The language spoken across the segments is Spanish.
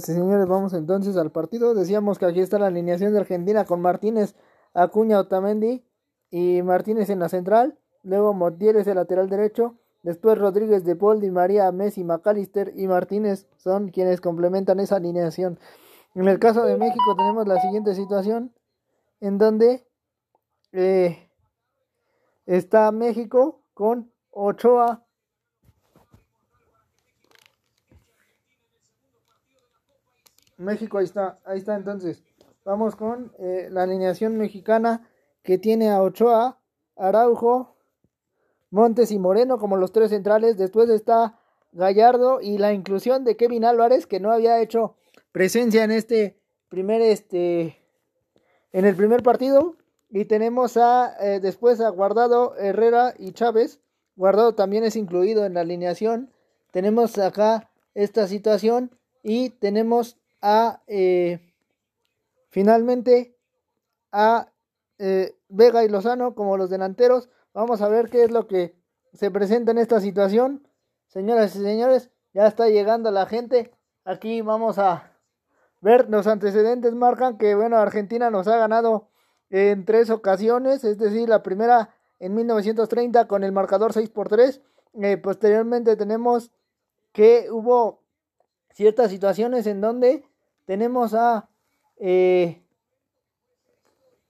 señores, vamos entonces al partido. Decíamos que aquí está la alineación de Argentina con Martínez, Acuña, Otamendi y Martínez en la central. Luego Montiel es el lateral derecho. Después Rodríguez de Paul, Di María, Messi, McAllister y Martínez son quienes complementan esa alineación. En el caso de México tenemos la siguiente situación en donde eh, está México con Ochoa, México, ahí está, ahí está entonces. Vamos con eh, la alineación mexicana que tiene a Ochoa, Araujo, Montes y Moreno como los tres centrales. Después está Gallardo y la inclusión de Kevin Álvarez que no había hecho presencia en este primer este en el primer partido y tenemos a eh, después a Guardado, Herrera y Chávez. Guardado también es incluido en la alineación. Tenemos acá esta situación y tenemos a eh, finalmente a eh, Vega y Lozano como los delanteros. Vamos a ver qué es lo que se presenta en esta situación. Señoras y señores, ya está llegando la gente. Aquí vamos a ver los antecedentes. Marcan que, bueno, Argentina nos ha ganado en tres ocasiones. Es decir, la primera en 1930 con el marcador 6 por 3. Eh, posteriormente tenemos que hubo ciertas situaciones en donde tenemos a eh,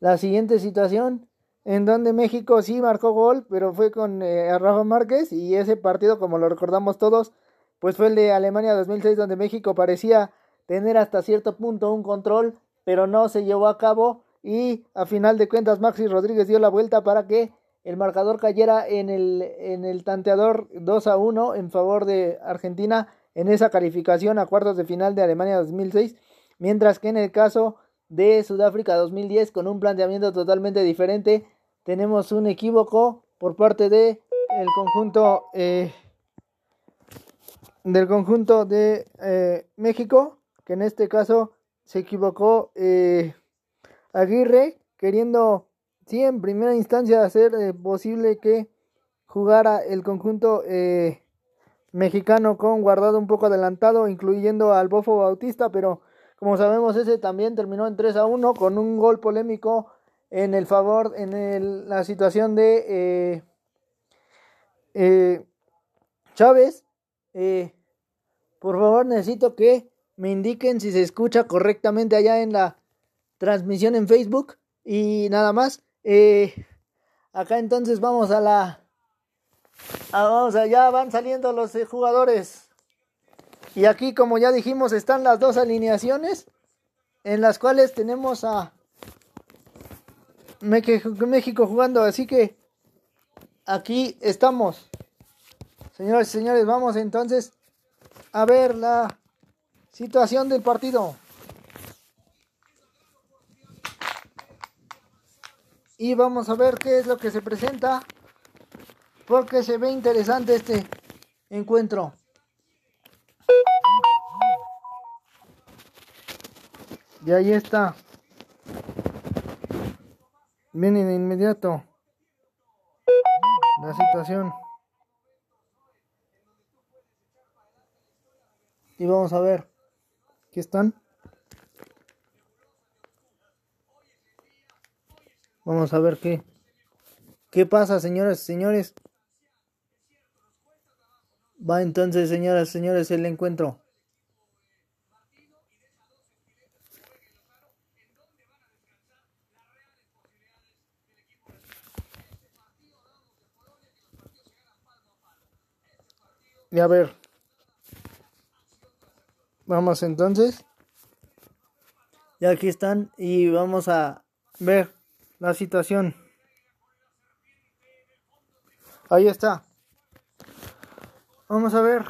la siguiente situación en donde México sí marcó gol, pero fue con eh, Rafa Márquez y ese partido, como lo recordamos todos, pues fue el de Alemania 2006 donde México parecía tener hasta cierto punto un control, pero no se llevó a cabo y a final de cuentas Maxi Rodríguez dio la vuelta para que el marcador cayera en el, en el tanteador 2 a 1 en favor de Argentina en esa calificación a cuartos de final de Alemania 2006, mientras que en el caso de Sudáfrica 2010 con un planteamiento totalmente diferente tenemos un equívoco por parte de el conjunto eh, del conjunto de eh, México que en este caso se equivocó eh, Aguirre queriendo sí en primera instancia hacer posible que jugara el conjunto mexicano con guardado un poco adelantado, incluyendo al Bofo Bautista, pero como sabemos ese también terminó en 3 a 1 con un gol polémico en el favor, en la situación de eh, eh, Chávez. Eh, por favor necesito que me indiquen si se escucha correctamente allá en la transmisión en Facebook y nada más. acá entonces vamos a la vamos allá, van saliendo los eh, jugadores. Y aquí, como ya dijimos, están las dos alineaciones en las cuales tenemos a México jugando. Así que aquí estamos. Señores y señores, vamos entonces a ver la situación del partido. Y vamos a ver qué es lo que se presenta porque se ve interesante este encuentro. Y ahí está. Viene de inmediato la situación. Y vamos a ver. ¿Qué están? Vamos a ver qué. ¿Qué pasa, señoras y señores? Va entonces, señoras y señores, el encuentro. Y a ver. Vamos entonces. Y aquí están y vamos a ver la situación. Ahí está. Vamos a ver.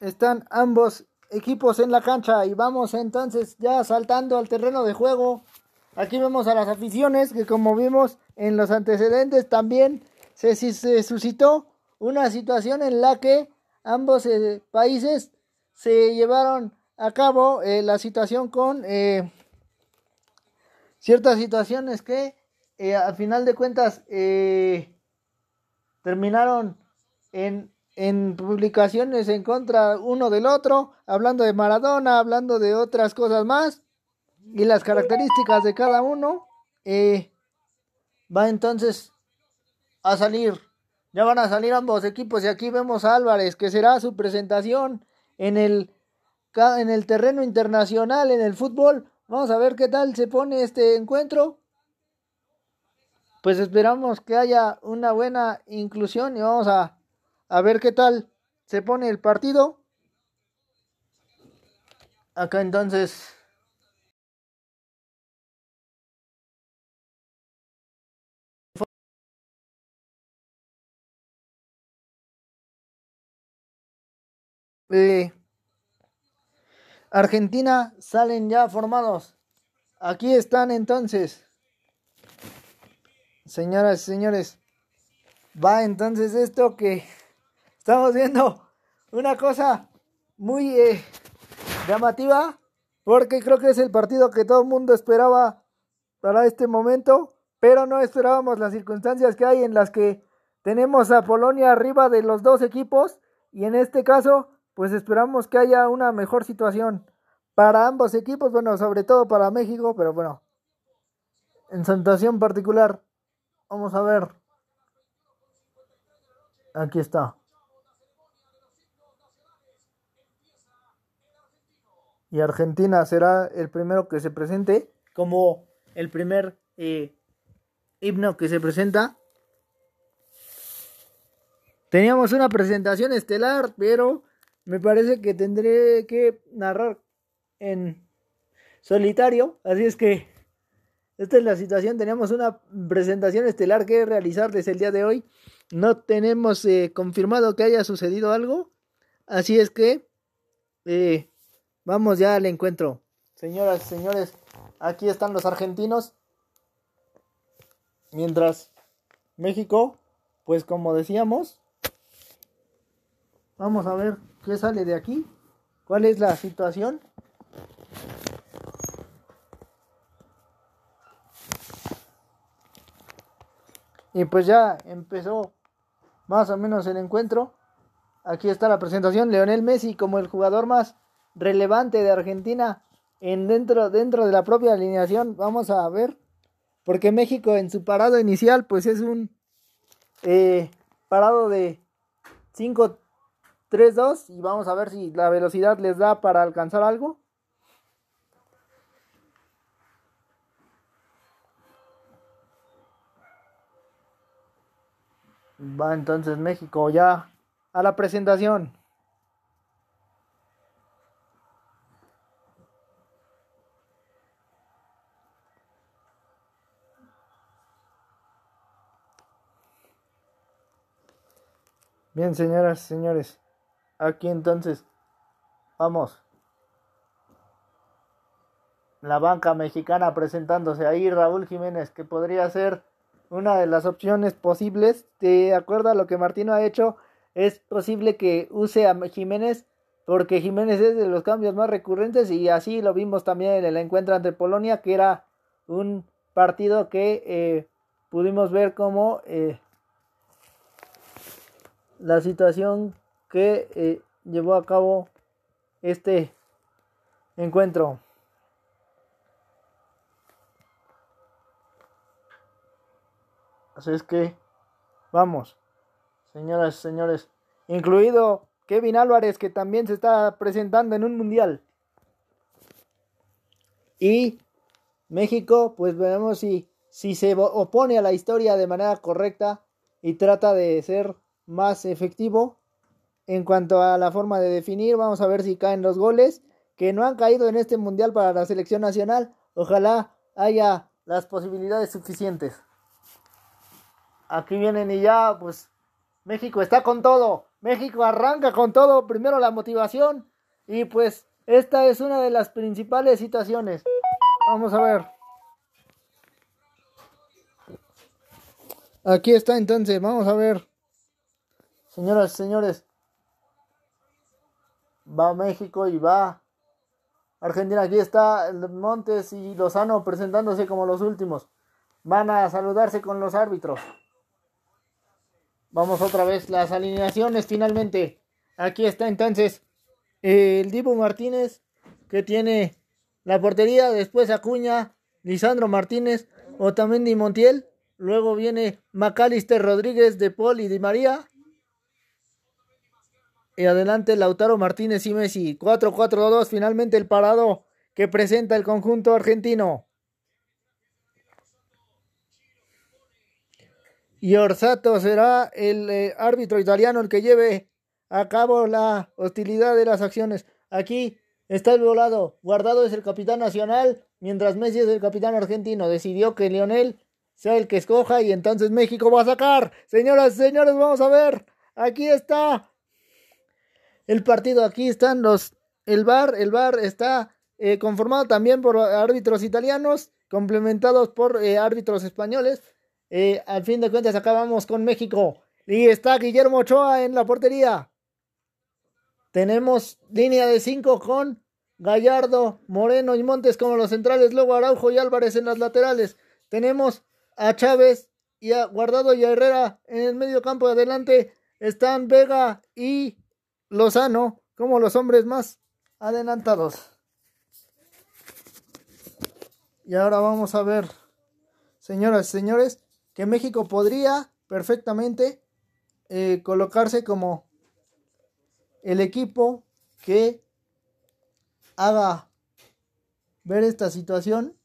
Están ambos equipos en la cancha y vamos entonces ya saltando al terreno de juego. Aquí vemos a las aficiones que como vimos en los antecedentes también se, suscitó una situación en la que ambos eh, países se llevaron a cabo eh, la situación con eh, ciertas situaciones que al final de cuentas terminaron en en publicaciones en contra uno del otro, hablando de Maradona, hablando de otras cosas más y las características de cada uno. Eh, va entonces a salir, ya van a salir ambos equipos y aquí vemos a Álvarez que será su presentación en el, en el terreno internacional, en el fútbol. Vamos a ver qué tal se pone este encuentro. Pues esperamos que haya una buena inclusión y vamos a, a ver qué tal se pone el partido. Acá entonces Argentina salen ya formados. Aquí están entonces. Señoras y señores. Va entonces esto que estamos viendo una cosa muy eh, llamativa. Porque creo que es el partido que todo el mundo esperaba para este momento. Pero no esperábamos las circunstancias que hay en las que tenemos a Polonia arriba de los dos equipos. Y en este caso pues esperamos que haya una mejor situación para ambos equipos, bueno, sobre todo para México, pero bueno, en situación particular, vamos a ver. Aquí está. Y Argentina será el primero que se presente como el primer eh, himno que se presenta. Teníamos una presentación estelar, pero me parece que tendré que narrar en solitario. Así es que esta es la situación. Tenemos una presentación estelar que realizar desde el día de hoy. No tenemos eh, confirmado que haya sucedido algo. Así es que eh, vamos ya al encuentro. Señoras y señores, aquí están los argentinos. Mientras México, pues como decíamos, vamos a ver ¿Qué sale de aquí? ¿Cuál es la situación? Y pues ya empezó más o menos el encuentro. Aquí está la presentación. Leonel Messi como el jugador más relevante de Argentina en dentro, dentro de la propia alineación. Vamos a ver. Porque México en su parado inicial pues es un eh, parado de 5 3-2 y vamos a ver si la velocidad les da para alcanzar algo. Va entonces México ya a la presentación. Bien, señoras señores. Aquí entonces, vamos. La banca mexicana presentándose ahí Raúl Jiménez, que podría ser una de las opciones posibles. De acuerdo a lo que Martino ha hecho, es posible que use a Jiménez porque Jiménez es de los cambios más recurrentes y así lo vimos también en el encuentro ante Polonia, que era un partido que eh, pudimos ver como eh, la situación que eh, llevó a cabo este encuentro. Así es que, vamos, señoras y señores, incluido Kevin Álvarez, que también se está presentando en un mundial. Y México, pues veremos si, si se opone a la historia de manera correcta y trata de ser más efectivo en cuanto a la forma de definir, vamos a ver si caen los goles que no han caído en este mundial para la selección nacional. Ojalá haya las posibilidades suficientes. Aquí vienen y ya, pues México está con todo. México arranca con todo. Primero la motivación. Y pues esta es una de las principales situaciones. Vamos a ver. Aquí está entonces. Vamos a ver. Señoras y señores va México y va Argentina. Aquí está Montes y Lozano presentándose como los últimos. Van a saludarse con los árbitros. Vamos otra vez, las alineaciones finalmente. Aquí está entonces el Dibu Martínez que tiene la portería, después Acuña, Lisandro Martínez, Otamendi Montiel, luego viene Macalister Rodríguez de Paul y Di María. Y adelante Lautaro Martínez y Messi. 4-4-2, finalmente el parado que presenta el conjunto argentino. Y Orsato será el eh, árbitro italiano el que lleve a cabo la hostilidad de las acciones. Aquí está el volado. Guardado es el capitán nacional, mientras Messi es el capitán argentino. Decidió que Lionel sea el que escoja y entonces México va a sacar. Señoras y señores, vamos a ver. Aquí está el partido. Aquí están los. El bar. El bar está eh, conformado también por árbitros italianos, complementados por eh, árbitros españoles. Eh, al fin de cuentas acabamos con México. Y está Guillermo Ochoa en la portería. Tenemos línea de 5 con Gallardo, Moreno y Montes como los centrales. Luego Araujo y Álvarez en las laterales. Tenemos a Chávez y a Guardado y a Herrera en el medio campo de adelante. Están Vega y Lozano como los hombres más adelantados. Y ahora vamos a ver, señoras y señores, que México podría perfectamente eh, colocarse como el equipo que haga ver esta situación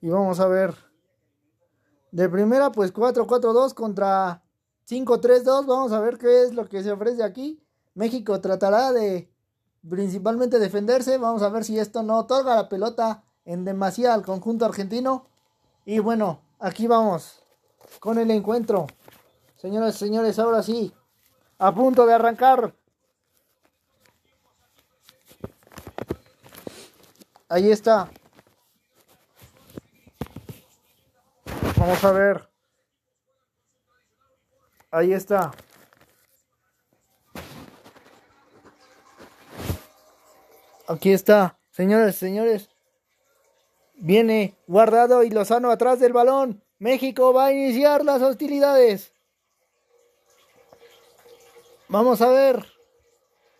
y vamos a ver de primera pues 4-4-2 contra 5-3-2 vamos a ver qué es lo que se ofrece aquí México tratará de principalmente defenderse vamos a ver si esto no otorga la pelota en demasía al conjunto argentino. Y bueno, aquí vamos con el encuentro. Señoras y señores, ahora sí, a punto de arrancar. Ahí está. Vamos a ver. Ahí está. Aquí está. Señores, señores. Viene Guardado y Lozano atrás del balón. México va a iniciar las hostilidades. Vamos a ver.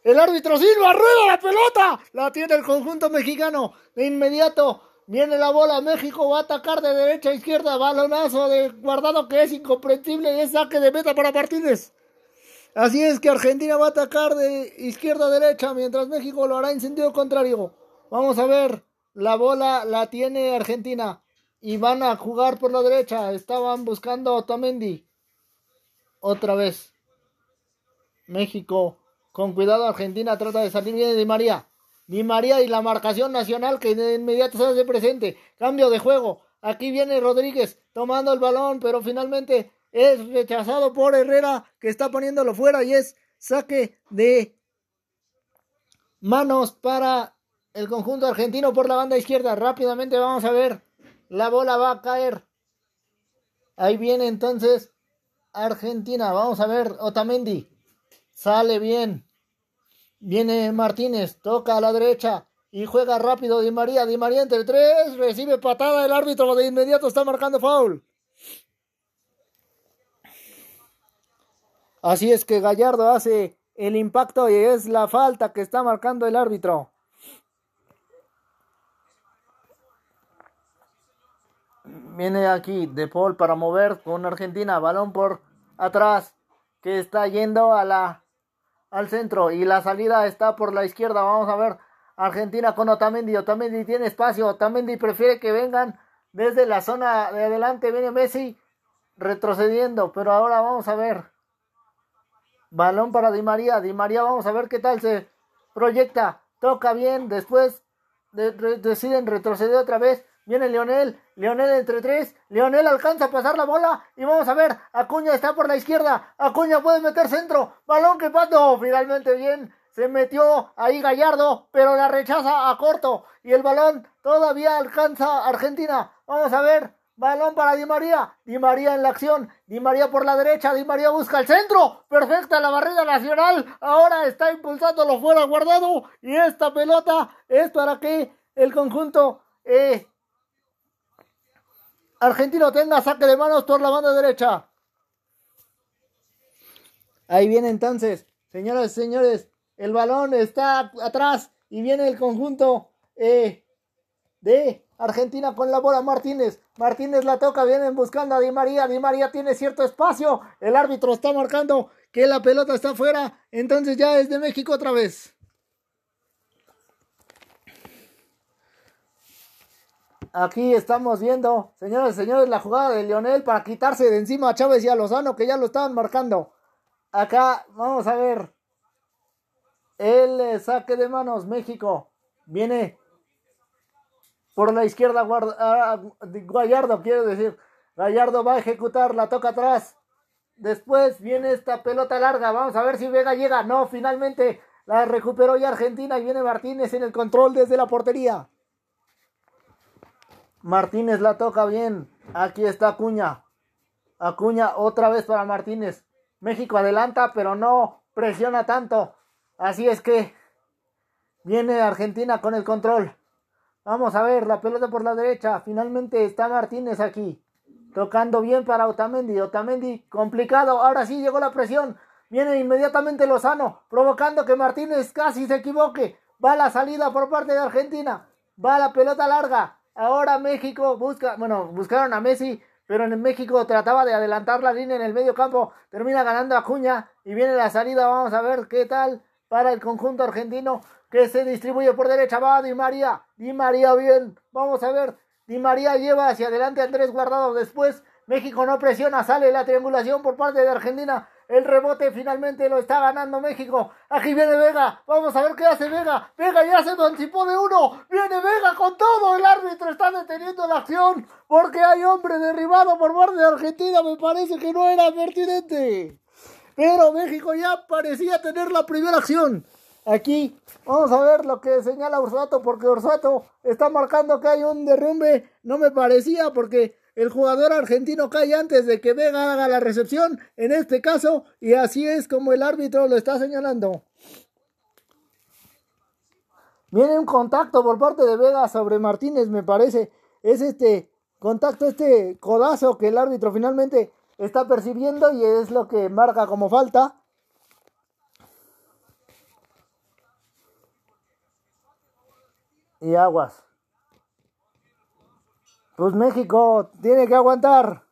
El árbitro Silva rueda la pelota. La tiene el conjunto mexicano. De inmediato viene la bola. México va a atacar de derecha a izquierda. Balonazo de guardado que es incomprensible. Y es saque de meta para Martínez. Así es que Argentina va a atacar de izquierda a derecha. Mientras México lo hará en sentido contrario. Vamos a ver. La bola la tiene Argentina y van a jugar por la derecha. Estaban buscando a Otamendi. Otra vez. México. Con cuidado Argentina trata de salir bien de María. Di María y la marcación nacional que de inmediato se hace presente. Cambio de juego. Aquí viene Rodríguez tomando el balón, pero finalmente es rechazado por Herrera que está poniéndolo fuera y es saque de manos para el conjunto argentino por la banda izquierda. Rápidamente vamos a ver. La bola va a caer. Ahí viene entonces Argentina. Vamos a ver. Otamendi. Sale bien. Viene Martínez. Toca a la derecha. Y juega rápido Di María. Di María entre tres. Recibe patada el árbitro. De inmediato está marcando foul. Así es que Gallardo hace el impacto y es la falta que está marcando el árbitro. Viene aquí De Paul para mover con Argentina. Balón por atrás. Que está yendo a la, al centro. Y la salida está por la izquierda. Vamos a ver. Argentina con Otamendi. Otamendi tiene espacio. Otamendi prefiere que vengan desde la zona de adelante. Viene Messi retrocediendo. Pero ahora vamos a ver. Balón para Di María. Di María, vamos a ver qué tal se proyecta. Toca bien. Después deciden retroceder otra vez. Viene Leonel, Leonel entre tres, Leonel alcanza a pasar la bola y vamos a ver, Acuña está por la izquierda, Acuña puede meter centro, balón que pato, finalmente bien, se metió ahí Gallardo, pero la rechaza a corto y el balón todavía alcanza Argentina, vamos a ver, balón para Di María, Di María en la acción, Di María por la derecha, Di María busca el centro, perfecta la barrera nacional, ahora está impulsándolo fuera guardado y esta pelota es para que el conjunto... Eh, Argentino tenga saque de manos por la banda derecha. Ahí viene entonces, señoras y señores, el balón está atrás y viene el conjunto eh, de Argentina con la bola Martínez. Martínez la toca, vienen buscando a Di María. Di María tiene cierto espacio. El árbitro está marcando que la pelota está fuera. Entonces ya es de México otra vez. Aquí estamos viendo, señores y señores, la jugada de Lionel para quitarse de encima a Chávez y a Lozano que ya lo estaban marcando. Acá vamos a ver el saque de manos México. Viene por la izquierda ah, Gallardo, quiero decir. Gallardo va a ejecutar, la toca atrás. Después viene esta pelota larga. Vamos a ver si Vega llega. No, finalmente la recuperó ya Argentina y viene Martínez en el control desde la portería. Martínez la toca bien. Aquí está Acuña. Acuña otra vez para Martínez. México adelanta, pero no presiona tanto. Así es que viene Argentina con el control. Vamos a ver, la pelota por la derecha. Finalmente está Martínez aquí. Tocando bien para Otamendi. Otamendi complicado. Ahora sí llegó la presión. Viene inmediatamente Lozano, provocando que Martínez casi se equivoque. Va la salida por parte de Argentina. Va la pelota larga. Ahora México busca, bueno, buscaron a Messi, pero en México trataba de adelantar la línea en el medio campo. Termina ganando a Cuña y viene la salida. Vamos a ver qué tal para el conjunto argentino que se distribuye por derecha. Va Di María. Di María bien. Vamos a ver. Di María lleva hacia adelante a Andrés Guardado. Después México no presiona. Sale la triangulación por parte de Argentina. El rebote finalmente lo está ganando México. Aquí viene Vega. Vamos a ver qué hace Vega. Vega ya se emancipó de uno. Viene Vega con todo. El árbitro está deteniendo la acción. Porque hay hombre derribado por parte de Argentina. Me parece que no era pertinente. Pero México ya parecía tener la primera acción. Aquí vamos a ver lo que señala Ursato. Porque Ursato está marcando que hay un derrumbe. No me parecía porque el jugador argentino cae antes de que Vega haga la recepción, en este caso, y así es como el árbitro lo está señalando. Viene un contacto por parte de Vega sobre Martínez, me parece. Es este contacto, este codazo que el árbitro finalmente está percibiendo y es lo que marca como falta. Y aguas. Pues México tiene que aguantar.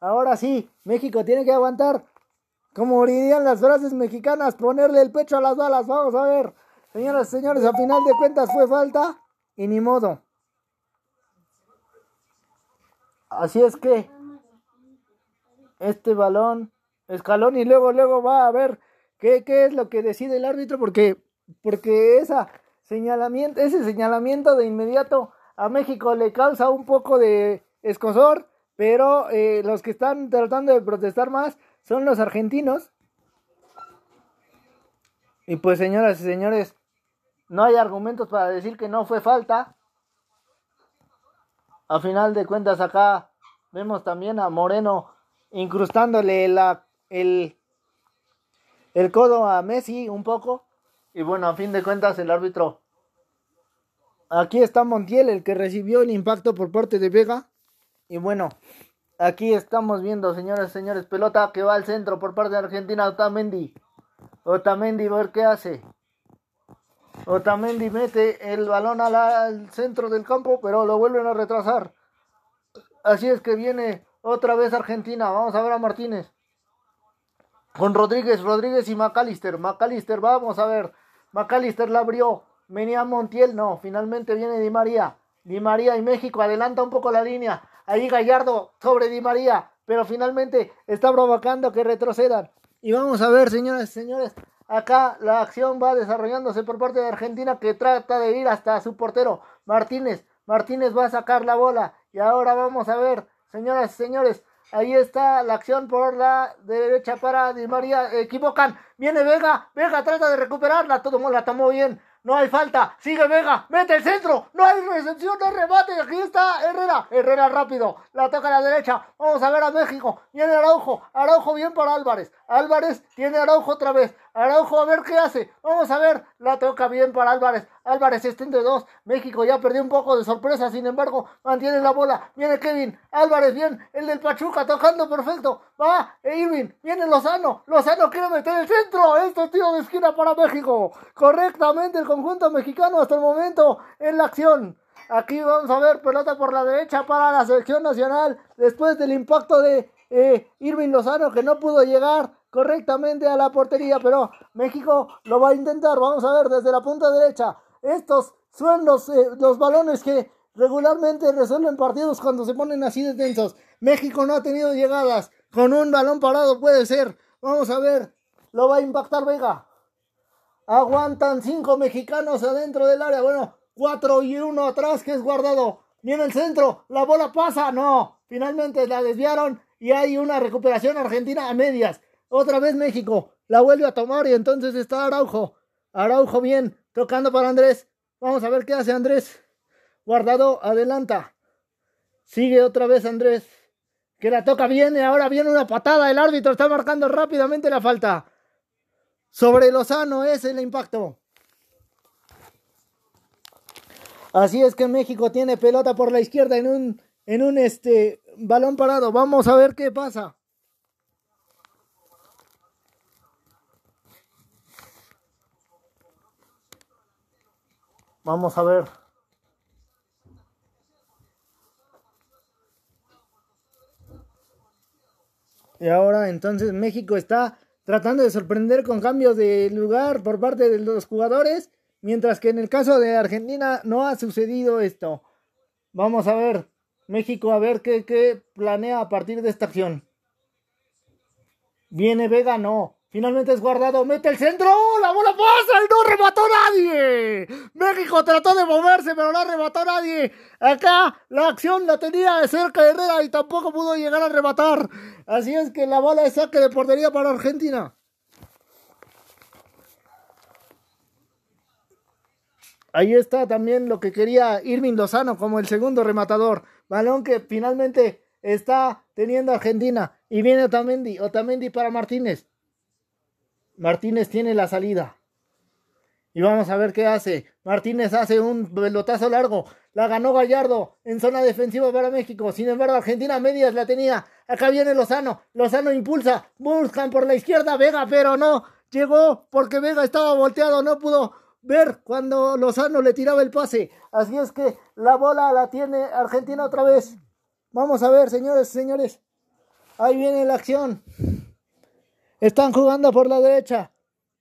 Ahora sí, México tiene que aguantar. Como dirían las frases mexicanas, ponerle el pecho a las balas. Vamos a ver. Señoras y señores, a final de cuentas fue falta y ni modo. Así es que este balón, escalón y luego, luego va a ver qué, qué es lo que decide el árbitro porque, porque esa señalamiento, ese señalamiento de inmediato a México le causa un poco de escosor, pero eh, los que están tratando de protestar más son los argentinos. Y pues señoras y señores, no hay argumentos para decir que no fue falta. A final de cuentas acá vemos también a Moreno incrustándole el, el codo a Messi un poco. Y bueno, a fin de cuentas el árbitro Aquí está Montiel, el que recibió el impacto por parte de Vega. Y bueno, aquí estamos viendo, señores señores, pelota que va al centro por parte de Argentina, Otamendi. Otamendi, ver qué hace. Otamendi mete el balón al centro del campo, pero lo vuelven a retrasar. Así es que viene otra vez Argentina. Vamos a ver a Martínez. Con Rodríguez, Rodríguez y McAllister. McAllister, vamos a ver. McAllister la abrió. Venía Montiel, no, finalmente viene Di María. Di María y México adelanta un poco la línea. Ahí Gallardo sobre Di María, pero finalmente está provocando que retrocedan. Y vamos a ver, señoras y señores, acá la acción va desarrollándose por parte de Argentina que trata de ir hasta su portero Martínez. Martínez va a sacar la bola y ahora vamos a ver, señoras y señores, Ahí está la acción por la derecha para Di María. Equivocan. Viene Vega. Vega trata de recuperarla. Todo mundo la tomó bien no hay falta, sigue Vega, mete el centro, no hay recepción, no remate, aquí está Herrera, Herrera rápido, la toca a la derecha, vamos a ver a México, viene Araujo, Araujo bien para Álvarez, Álvarez tiene Araujo otra vez, Araujo a ver qué hace. Vamos a ver. La toca bien para Álvarez. Álvarez está entre dos. México ya perdió un poco de sorpresa. Sin embargo, mantiene la bola. Viene Kevin. Álvarez bien. El del Pachuca tocando perfecto. Va. E Irving. Viene Lozano. Lozano quiere meter el centro. Esto tiro de esquina para México. Correctamente el conjunto mexicano hasta el momento en la acción. Aquí vamos a ver pelota por la derecha para la selección nacional. Después del impacto de eh, Irving Lozano que no pudo llegar correctamente a la portería, pero México lo va a intentar. Vamos a ver desde la punta derecha. Estos son los, eh, los balones que regularmente resuelven partidos cuando se ponen así de tensos. México no ha tenido llegadas. Con un balón parado puede ser. Vamos a ver. Lo va a impactar Vega. Aguantan cinco mexicanos adentro del área. Bueno, cuatro y uno atrás que es guardado. Viene el centro. La bola pasa. No. Finalmente la desviaron y hay una recuperación argentina a medias. Otra vez México la vuelve a tomar y entonces está Araujo. Araujo bien, tocando para Andrés. Vamos a ver qué hace Andrés. Guardado, adelanta. Sigue otra vez Andrés. Que la toca bien y ahora viene una patada. El árbitro está marcando rápidamente la falta. Sobre Lozano es el impacto. Así es que México tiene pelota por la izquierda en un, en un este, balón parado. Vamos a ver qué pasa. Vamos a ver. Y ahora entonces México está tratando de sorprender con cambios de lugar por parte de los jugadores, mientras que en el caso de Argentina no ha sucedido esto. Vamos a ver. México a ver qué, planea a partir de esta acción. Viene Vega, no. Finalmente es guardado, mete el centro, la bola pasa y no remató nadie. México trató de moverse, pero no remató nadie. Acá la acción la tenía de cerca Herrera y tampoco pudo llegar a rematar. Así es que la bola es saque de portería para Argentina. Ahí está también lo que quería Irving Lozano como el segundo rematador. Balón que finalmente está teniendo Argentina. Y viene Otamendi. Otamendi para Martínez. Martínez tiene la salida. Y vamos a ver qué hace. Martínez hace un pelotazo largo. La ganó Gallardo en zona defensiva para México. Sin embargo, Argentina medias la tenía. Acá viene Lozano. Lozano impulsa. Buscan por la izquierda Vega, pero no. Llegó porque Vega estaba volteado. No pudo ver cuando Lozano le tiraba el pase. Así es que la bola la tiene Argentina otra vez. Vamos a ver, señores, señores. Ahí viene la acción. Están jugando por la derecha.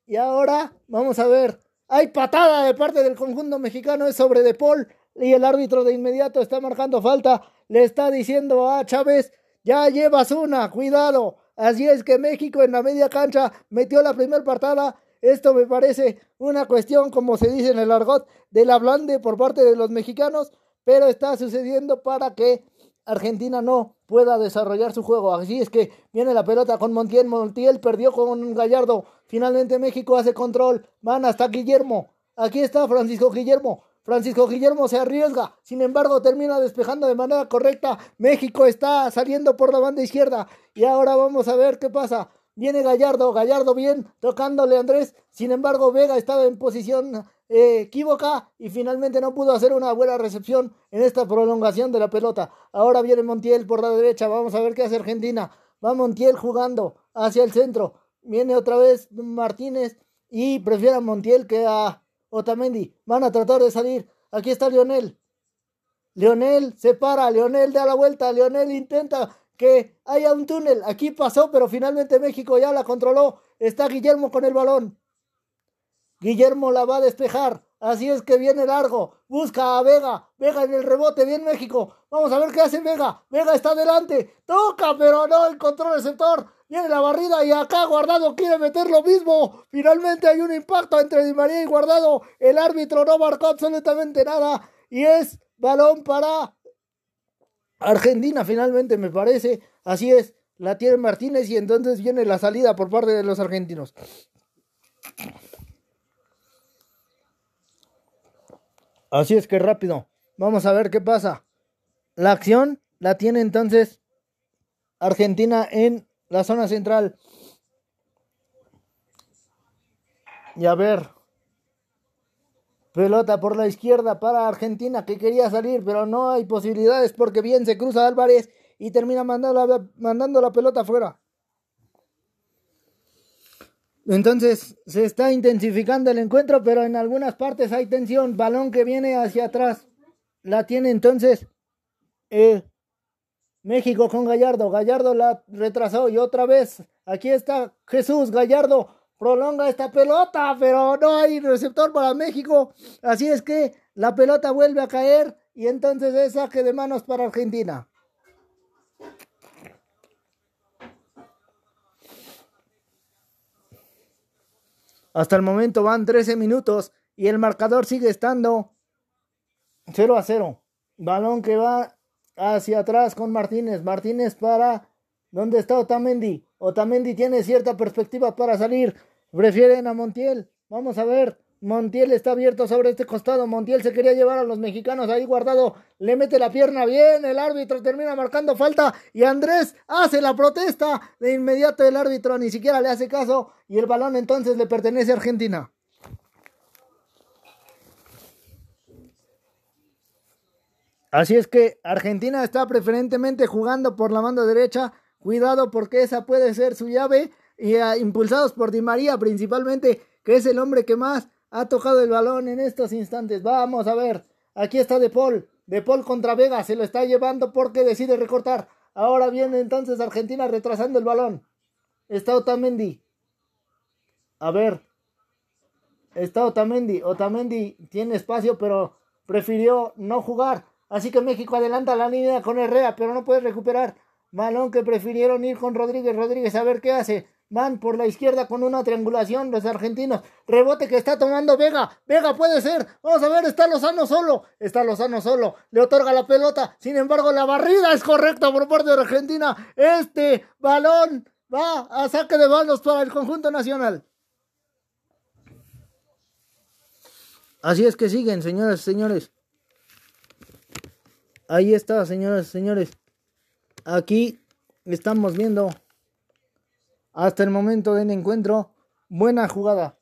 Y ahora vamos a ver. Hay patada de parte del conjunto mexicano. Es sobre De Paul. Y el árbitro de inmediato está marcando falta. Le está diciendo a Chávez. Ya llevas una. Cuidado. Así es que México en la media cancha metió la primera patada esto me parece una cuestión, como se dice en el argot, del hablante por parte de los mexicanos, pero está sucediendo para que Argentina no pueda desarrollar su juego. Así es que viene la pelota con Montiel. Montiel perdió con Gallardo. Finalmente México hace control. Van hasta Guillermo. Aquí está Francisco Guillermo. Francisco Guillermo se arriesga, sin embargo termina despejando de manera correcta. México está saliendo por la banda izquierda y ahora vamos a ver qué pasa. Viene Gallardo, Gallardo bien, tocándole a Andrés. Sin embargo, Vega estaba en posición eh, equívoca y finalmente no pudo hacer una buena recepción en esta prolongación de la pelota. Ahora viene Montiel por la derecha. Vamos a ver qué hace Argentina. Va Montiel jugando hacia el centro. Viene otra vez Martínez y prefiere a Montiel que a Otamendi. Van a tratar de salir. Aquí está Lionel. Lionel se para, Lionel da la vuelta, Lionel intenta que haya un túnel. Aquí pasó, pero finalmente México ya la controló. Está Guillermo con el balón. Guillermo la va a despejar. Así es que viene largo. Busca a Vega. Vega en el rebote. Bien México. Vamos a ver qué hace Vega. Vega está adelante. Toca, pero no encontró el receptor. Viene la barrida y acá Guardado quiere meter lo mismo. Finalmente hay un impacto entre Di María y Guardado. El árbitro no marcó absolutamente nada. Y es balón para Argentina finalmente me parece, así es, la tiene Martínez y entonces viene la salida por parte de los argentinos. Así es que rápido, vamos a ver qué pasa. La acción la tiene entonces Argentina en la zona central. Y a ver. Pelota por la izquierda para Argentina que quería salir, pero no hay posibilidades porque bien se cruza Álvarez y termina mandando la, mandando la pelota afuera. Entonces se está intensificando el encuentro, pero en algunas partes hay tensión. Balón que viene hacia atrás. La tiene entonces eh, México con Gallardo. Gallardo la retrasó y otra vez. Aquí está Jesús Gallardo. Prolonga esta pelota, pero no hay receptor para México. Así es que la pelota vuelve a caer y entonces es saque de manos para Argentina. Hasta el momento van 13 minutos y el marcador sigue estando 0 a 0. Balón que va hacia atrás con Martínez. Martínez para... ¿Dónde está Otamendi? Otamendi tiene cierta perspectiva para salir. Prefieren a Montiel. Vamos a ver. Montiel está abierto sobre este costado. Montiel se quería llevar a los mexicanos ahí guardado. Le mete la pierna bien. El árbitro termina marcando falta. Y Andrés hace la protesta. De inmediato el árbitro ni siquiera le hace caso. Y el balón entonces le pertenece a Argentina. Así es que Argentina está preferentemente jugando por la mano derecha. Cuidado porque esa puede ser su llave. Y ah, impulsados por Di María principalmente, que es el hombre que más ha tocado el balón en estos instantes. Vamos a ver. Aquí está De Paul. De Paul contra Vega. Se lo está llevando porque decide recortar. Ahora viene entonces Argentina retrasando el balón. Está Otamendi. A ver. Está Otamendi. Otamendi tiene espacio, pero prefirió no jugar. Así que México adelanta la línea con Herrera, pero no puede recuperar. Malón que prefirieron ir con Rodríguez. Rodríguez a ver qué hace. Van por la izquierda con una triangulación los argentinos. Rebote que está tomando Vega. Vega puede ser. Vamos a ver, está Lozano solo. Está Lozano solo. Le otorga la pelota. Sin embargo, la barrida es correcta por parte de Argentina. Este balón va a saque de manos para el conjunto nacional. Así es que siguen, señoras y señores. Ahí está, señoras y señores. Aquí estamos viendo hasta el momento del encuentro. Buena jugada.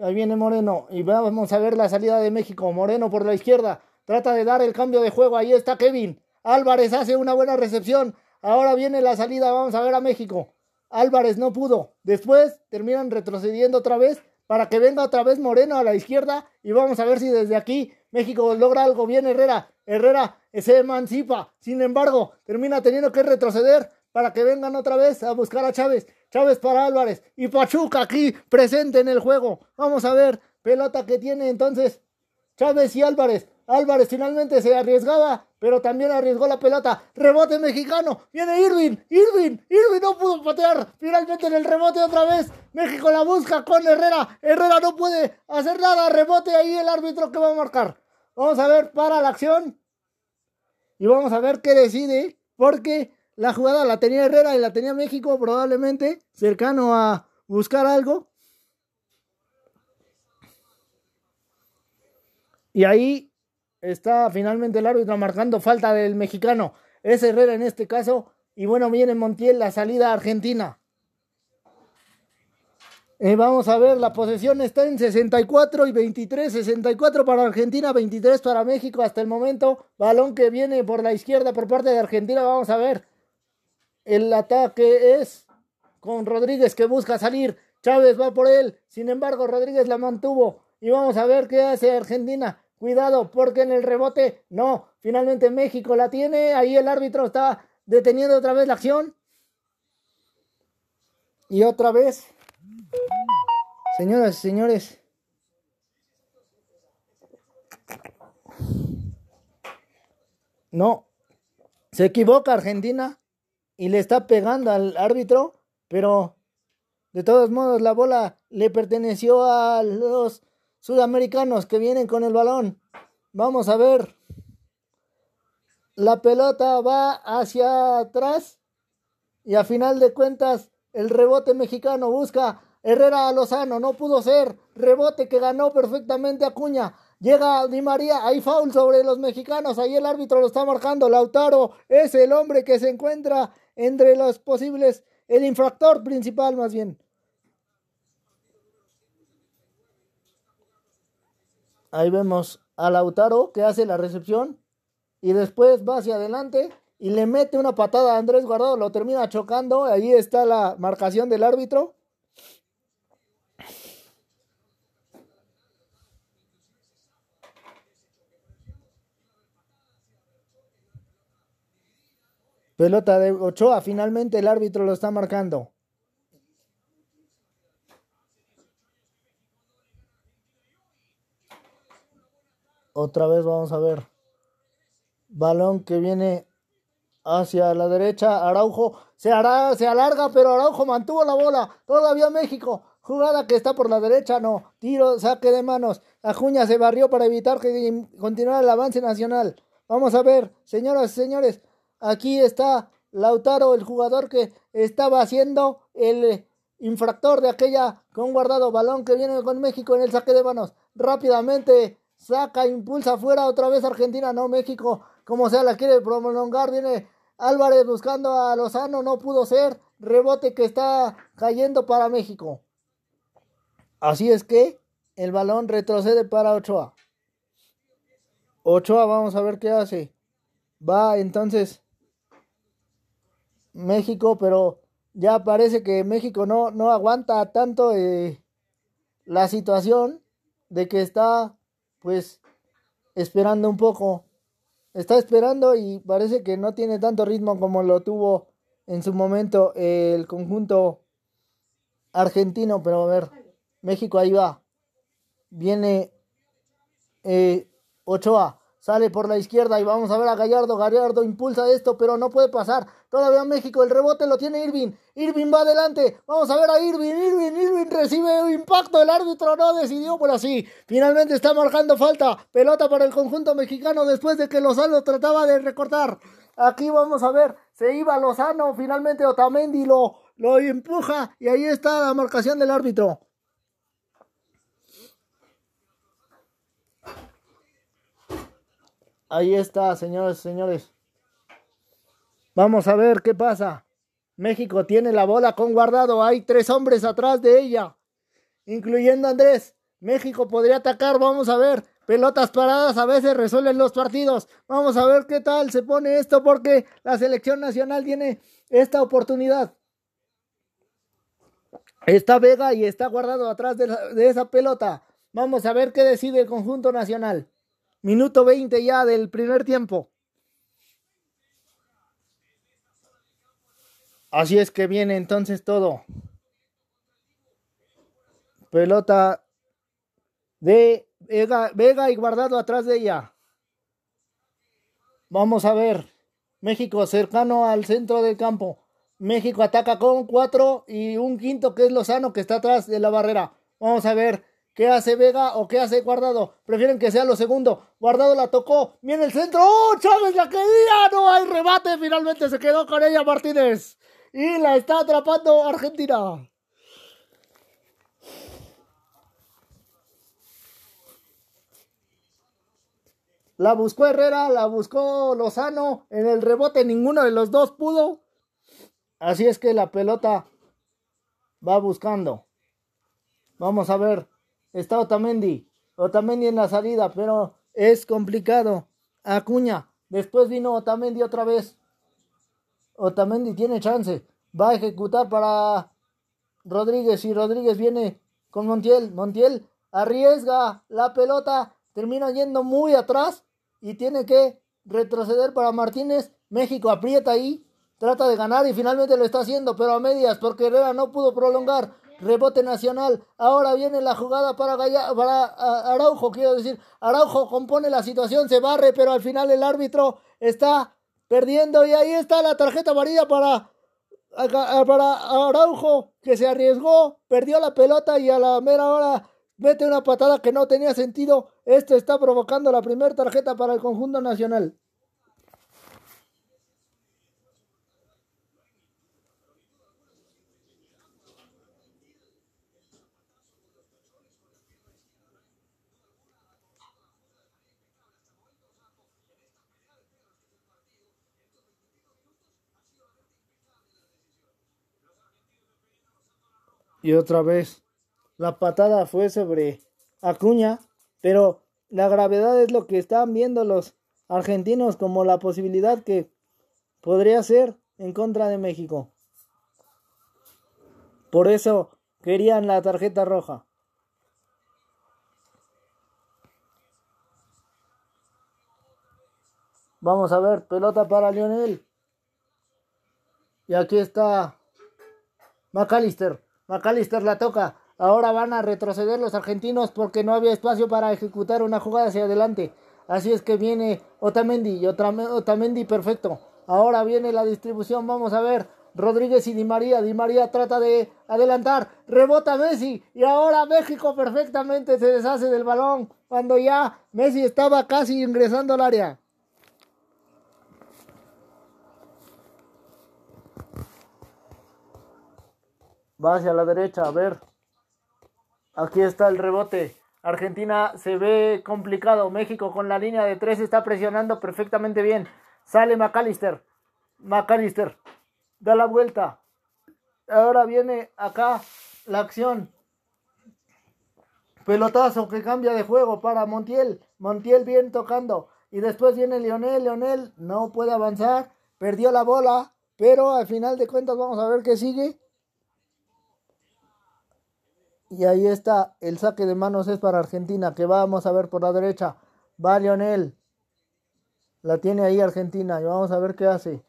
Ahí viene Moreno. Y vamos a ver la salida de México. Moreno por la izquierda. Trata de dar el cambio de juego. Ahí está Kevin. Álvarez hace una buena recepción. Ahora viene la salida. Vamos a ver a México. Álvarez no pudo. Después terminan retrocediendo otra vez para que venga otra vez Moreno a la izquierda. Y vamos a ver si desde aquí México logra algo. bien Herrera. Herrera se emancipa. Sin embargo, termina teniendo que retroceder para que vengan otra vez a buscar a Chávez. Chávez para Álvarez. Y Pachuca aquí presente en el juego. Vamos a ver. Pelota que tiene entonces Chávez y Álvarez. Álvarez finalmente se arriesgaba, pero también arriesgó la pelota. Rebote mexicano. Viene Irving. Irving. Irving no pudo patear. Finalmente en el rebote otra vez. México la busca con Herrera. Herrera no puede hacer nada. Rebote ahí el árbitro que va a marcar. Vamos a ver para la acción. Y vamos a ver qué decide. Porque la jugada la tenía Herrera y la tenía México probablemente cercano a buscar algo. Y ahí está finalmente el árbitro marcando falta del mexicano. Es Herrera en este caso. Y bueno, viene Montiel la salida argentina. Eh, vamos a ver, la posesión está en 64 y 23, 64 para Argentina, 23 para México hasta el momento. Balón que viene por la izquierda por parte de Argentina, vamos a ver. El ataque es con Rodríguez que busca salir. Chávez va por él, sin embargo Rodríguez la mantuvo. Y vamos a ver qué hace Argentina. Cuidado, porque en el rebote, no, finalmente México la tiene. Ahí el árbitro está deteniendo otra vez la acción. Y otra vez Señoras y señores, no, se equivoca Argentina y le está pegando al árbitro, pero de todos modos la bola le perteneció a los sudamericanos que vienen con el balón. Vamos a ver. La pelota va hacia atrás y a final de cuentas el rebote mexicano busca Herrera a Lozano, no pudo ser. Rebote que ganó perfectamente Acuña. Llega Di María, hay foul sobre los mexicanos, ahí el árbitro lo está marcando. Lautaro es el hombre que se encuentra entre los posibles, el infractor principal más bien. Ahí vemos a Lautaro que hace la recepción y después va hacia adelante y le mete una patada a Andrés Guardado, lo termina chocando. Ahí está la marcación del árbitro. Pelota de Ochoa, finalmente el árbitro lo está marcando. Otra vez vamos a ver. Balón que viene hacia la derecha. Araujo se, hará, se alarga, pero Araujo mantuvo la bola. Todavía México. Jugada que está por la derecha, no. Tiro, saque de manos. Acuña se barrió para evitar que continuara el avance nacional. Vamos a ver, señoras y señores. Aquí está Lautaro, el jugador que estaba haciendo el infractor de aquella con guardado balón que viene con México en el saque de manos. Rápidamente saca, impulsa afuera otra vez Argentina, no México, como sea la quiere prolongar, viene Álvarez buscando a Lozano, no pudo ser, rebote que está cayendo para México. Así es que el balón retrocede para Ochoa. Ochoa, vamos a ver qué hace. Va entonces México, pero ya parece que México no, no aguanta tanto eh, la situación de que está pues esperando un poco. Está esperando y parece que no tiene tanto ritmo como lo tuvo en su momento el conjunto argentino. Pero a ver, México ahí va. Viene eh, Ochoa. Sale por la izquierda y vamos a ver a Gallardo. Gallardo impulsa esto, pero no puede pasar. Todavía México, el rebote lo tiene Irving. Irving va adelante. Vamos a ver a Irving. Irving, Irving recibe impacto. El árbitro no decidió por así. Finalmente está marcando falta. Pelota para el conjunto mexicano después de que Lozano trataba de recortar. Aquí vamos a ver. Se iba Lozano. Finalmente Otamendi lo, lo empuja. Y ahí está la marcación del árbitro. Ahí está, señores, señores. Vamos a ver qué pasa. México tiene la bola con guardado. Hay tres hombres atrás de ella, incluyendo Andrés. México podría atacar. Vamos a ver. Pelotas paradas a veces resuelven los partidos. Vamos a ver qué tal se pone esto porque la selección nacional tiene esta oportunidad. Está Vega y está guardado atrás de, de esa pelota. Vamos a ver qué decide el conjunto nacional. Minuto 20 ya del primer tiempo. Así es que viene entonces todo. Pelota de Vega, y guardado atrás de ella. Vamos a ver. México cercano al centro del campo. México ataca con cuatro y un quinto que es Lozano que está atrás de la barrera. Vamos a ver ¿Qué hace Vega o qué hace Guardado? Prefieren que sea lo segundo. Guardado la tocó. Viene el centro. ¡Oh, Chávez la quería! No hay rebate. Finalmente se quedó con ella Martínez. Y la está atrapando Argentina. La buscó Herrera, la buscó Lozano. En el rebote ninguno de los dos pudo. Así es que la pelota va buscando. Vamos a ver está Otamendi. Otamendi en la salida, pero es complicado. Acuña. Después vino Otamendi otra vez. Otamendi tiene chance. Va a ejecutar para Rodríguez y Rodríguez viene con Montiel. Montiel arriesga la pelota. Termina yendo muy atrás y tiene que retroceder para Martínez. México aprieta ahí. Trata de ganar y finalmente lo está haciendo, pero a medias porque Herrera no pudo prolongar rebote nacional. Ahora viene la jugada para, Araujo, quiero decir, Araujo compone la situación, se barre, pero al final el árbitro está perdiendo y ahí está la tarjeta amarilla para, para Araujo, que se arriesgó, perdió la pelota y a la mera hora mete una patada que no tenía sentido. Esto está provocando la primera tarjeta para el conjunto nacional. Y otra vez, la patada fue sobre Acuña, pero la gravedad es lo que están viendo los argentinos como la posibilidad que podría ser en contra de México. Por eso querían la tarjeta roja. Vamos a ver, pelota para Lionel. Y aquí está McAllister. McAllister la toca. Ahora van a retroceder los argentinos porque no había espacio para ejecutar una jugada hacia adelante. Así es que viene Otamendi y Otamendi perfecto. Ahora viene la distribución. Vamos a ver. Rodríguez y Di María. Di María trata de adelantar. Rebota Messi. Y ahora México perfectamente se deshace del balón. Cuando ya Messi estaba casi ingresando al área. Va hacia la derecha. A ver. Aquí está el rebote. Argentina se ve complicado. México con la línea de tres está presionando perfectamente bien. Sale McAllister. McAllister. Da la vuelta. Ahora viene acá la acción. Pelotazo que cambia de juego para Montiel. Montiel bien tocando. Y después viene Lionel. Lionel no puede avanzar. Perdió la bola. Pero al final de cuentas vamos a ver qué sigue. Y ahí está, el saque de manos es para Argentina, que vamos a ver por la derecha. Va Lionel. La tiene ahí Argentina y vamos a ver qué hace.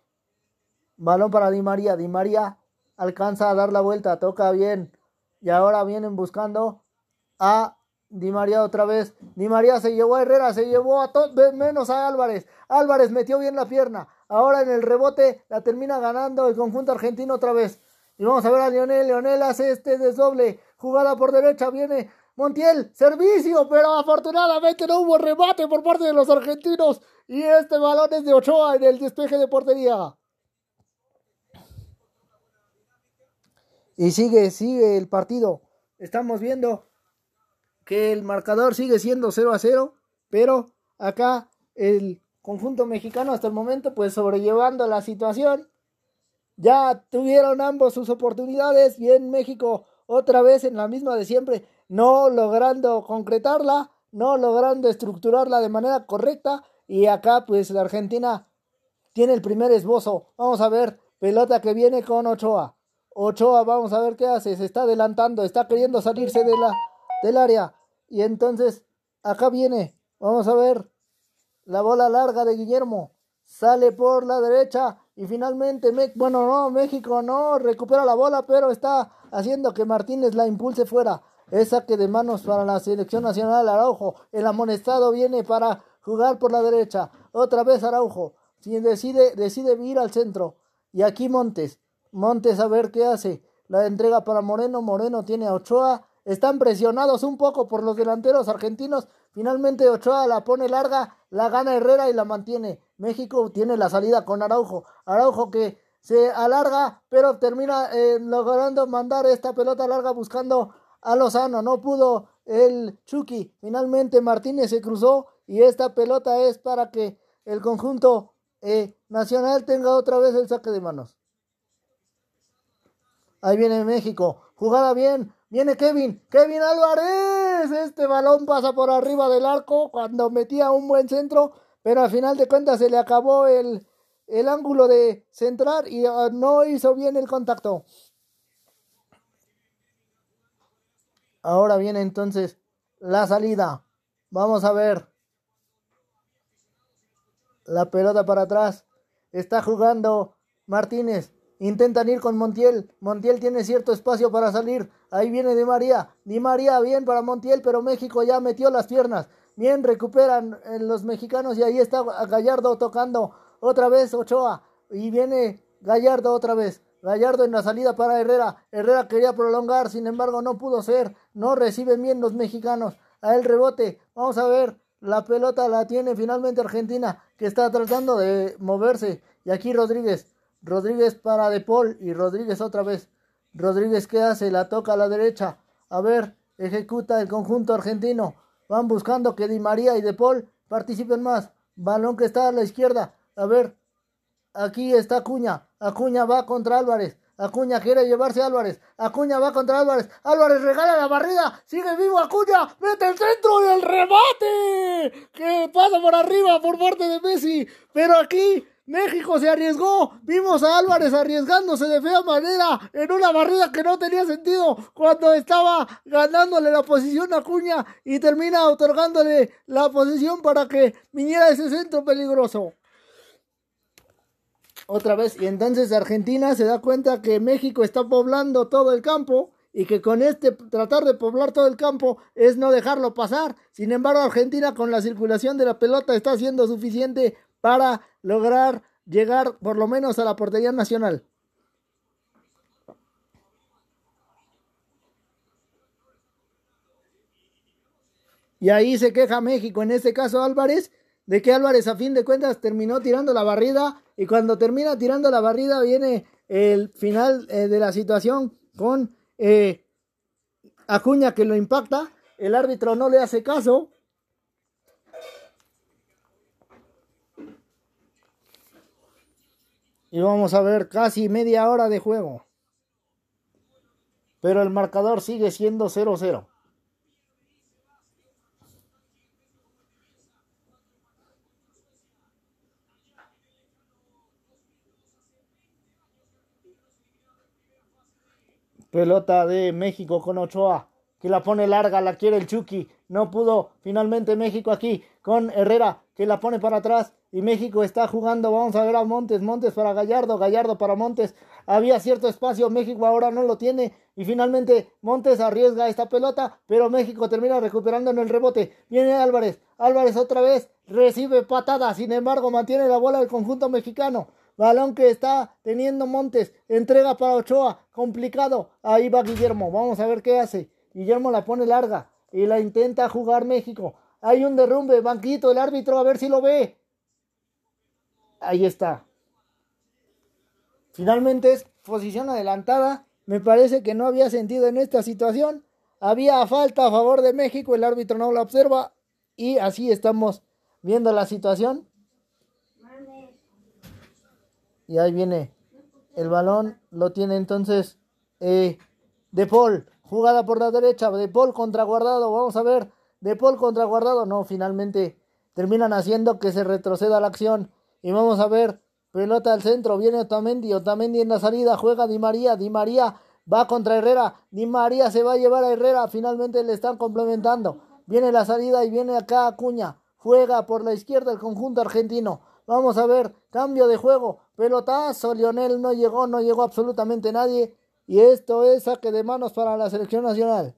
Balón para Di María. Di María alcanza a dar la vuelta, toca bien. Y ahora vienen buscando a Di María otra vez. Di María se llevó a Herrera, se llevó a todos menos a Álvarez. Álvarez metió bien la pierna. Ahora en el rebote la termina ganando el conjunto argentino otra vez. Y vamos a ver a Lionel. Lionel hace este desdoble. Jugada por derecha, viene Montiel, servicio, pero afortunadamente no hubo remate por parte de los argentinos. Y este balón es de Ochoa en el despeje de portería. Y sigue, sigue el partido. Estamos viendo que el marcador sigue siendo 0 a 0, pero acá el conjunto mexicano hasta el momento pues sobrellevando la situación. Ya tuvieron ambos sus oportunidades. Bien México otra vez en la misma de siempre, no logrando concretarla, no logrando estructurarla de manera correcta. Y acá, pues la Argentina tiene el primer esbozo. Vamos a ver, pelota que viene con Ochoa. Ochoa, vamos a ver qué hace. Se está adelantando, está queriendo salirse de la, del área. Y entonces, acá viene. Vamos a ver. La bola larga de Guillermo. Sale por la derecha. Y finalmente, bueno, no, México no recupera la bola, pero está haciendo que Martínez la impulse fuera. Es saque de manos para la selección nacional Araujo. El amonestado viene para jugar por la derecha. Otra vez Araujo. Si decide, decide ir al centro. Y aquí Montes. Montes a ver qué hace. La entrega para Moreno. Moreno tiene a Ochoa. Están presionados un poco por los delanteros argentinos. Finalmente Ochoa la pone larga, la gana Herrera y la mantiene. México tiene la salida con Araujo. Araujo que se alarga, pero termina eh, logrando mandar esta pelota larga buscando a Lozano. No pudo el Chucky. Finalmente Martínez se cruzó y esta pelota es para que el conjunto eh, nacional tenga otra vez el saque de manos. Ahí viene México. Jugada bien. Viene Kevin. Kevin Álvarez. Este balón pasa por arriba del arco cuando metía un buen centro. Pero al final de cuentas se le acabó el, el ángulo de centrar y ah, no hizo bien el contacto. Ahora viene entonces la salida. Vamos a ver. La pelota para atrás. Está jugando Martínez. Intentan ir con Montiel. Montiel tiene cierto espacio para salir. Ahí viene Di María. Di María bien para Montiel, pero México ya metió las piernas. Bien recuperan eh, los mexicanos y ahí está Gallardo tocando otra vez Ochoa. Y viene Gallardo otra vez. Gallardo en la salida para Herrera. Herrera quería prolongar, sin embargo no pudo ser. No reciben bien los mexicanos. A el rebote. Vamos a ver. La pelota la tiene finalmente Argentina, que está tratando de moverse. Y aquí Rodríguez. Rodríguez para De Paul y Rodríguez otra vez. Rodríguez, ¿qué hace? La toca a la derecha. A ver, ejecuta el conjunto argentino. Van buscando que Di María y De Paul participen más. Balón que está a la izquierda. A ver, aquí está Acuña. Acuña va contra Álvarez. Acuña quiere llevarse a Álvarez. Acuña va contra Álvarez. Álvarez regala la barrida. Sigue vivo Acuña. Mete el centro y el remate. que, pasa por arriba por parte de Messi. Pero aquí México se arriesgó. Vimos a Álvarez arriesgándose de fea manera en una barrida que no tenía sentido cuando estaba ganándole la posición a Cuña y termina otorgándole la posición para que viniera ese centro peligroso. Otra vez, y entonces Argentina se da cuenta que México está poblando todo el campo y que con este tratar de poblar todo el campo es no dejarlo pasar. Sin embargo, Argentina con la circulación de la pelota está haciendo suficiente para lograr llegar por lo menos a la portería nacional. Y ahí se queja México, en este caso Álvarez, de que Álvarez a fin de cuentas terminó tirando la barrida y cuando termina tirando la barrida viene el final eh, de la situación con eh, Acuña que lo impacta, el árbitro no le hace caso Y vamos a ver casi media hora de juego. Pero el marcador sigue siendo 0-0. Pelota de México con Ochoa, que la pone larga, la quiere el Chucky. No pudo finalmente México aquí con Herrera, que la pone para atrás y México está jugando. Vamos a ver a Montes, Montes para Gallardo, Gallardo para Montes. Había cierto espacio, México ahora no lo tiene y finalmente Montes arriesga esta pelota, pero México termina recuperando en el rebote. Viene Álvarez, Álvarez otra vez recibe patada, sin embargo mantiene la bola del conjunto mexicano. Balón que está teniendo Montes, entrega para Ochoa, complicado. Ahí va Guillermo, vamos a ver qué hace. Guillermo la pone larga y la intenta jugar México. Hay un derrumbe, banquito, el árbitro a ver si lo ve. Ahí está. Finalmente es posición adelantada. Me parece que no había sentido en esta situación. Había falta a favor de México, el árbitro no la observa y así estamos viendo la situación. Y ahí viene el balón, lo tiene entonces eh, De Paul, jugada por la derecha, De Paul contra Guardado, vamos a ver, De Paul contra Guardado, no, finalmente terminan haciendo que se retroceda la acción. Y vamos a ver, pelota al centro, viene Otamendi, Otamendi en la salida, juega Di María, Di María va contra Herrera, Di María se va a llevar a Herrera, finalmente le están complementando. Viene la salida y viene acá Acuña, juega por la izquierda el conjunto argentino. Vamos a ver, cambio de juego, pelotazo, Lionel no llegó, no llegó absolutamente nadie. Y esto es saque de manos para la selección nacional.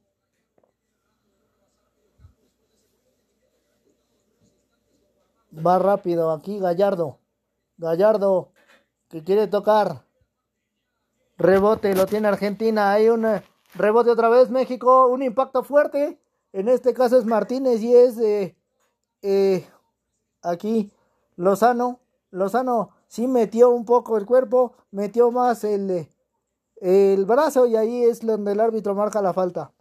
Va rápido aquí Gallardo. Gallardo que quiere tocar. Rebote, lo tiene Argentina. Hay un eh, rebote otra vez México. Un impacto fuerte. En este caso es Martínez y es eh, aquí Lozano. Lozano sí metió un poco el cuerpo, metió más el, el brazo y ahí es donde el árbitro marca la falta.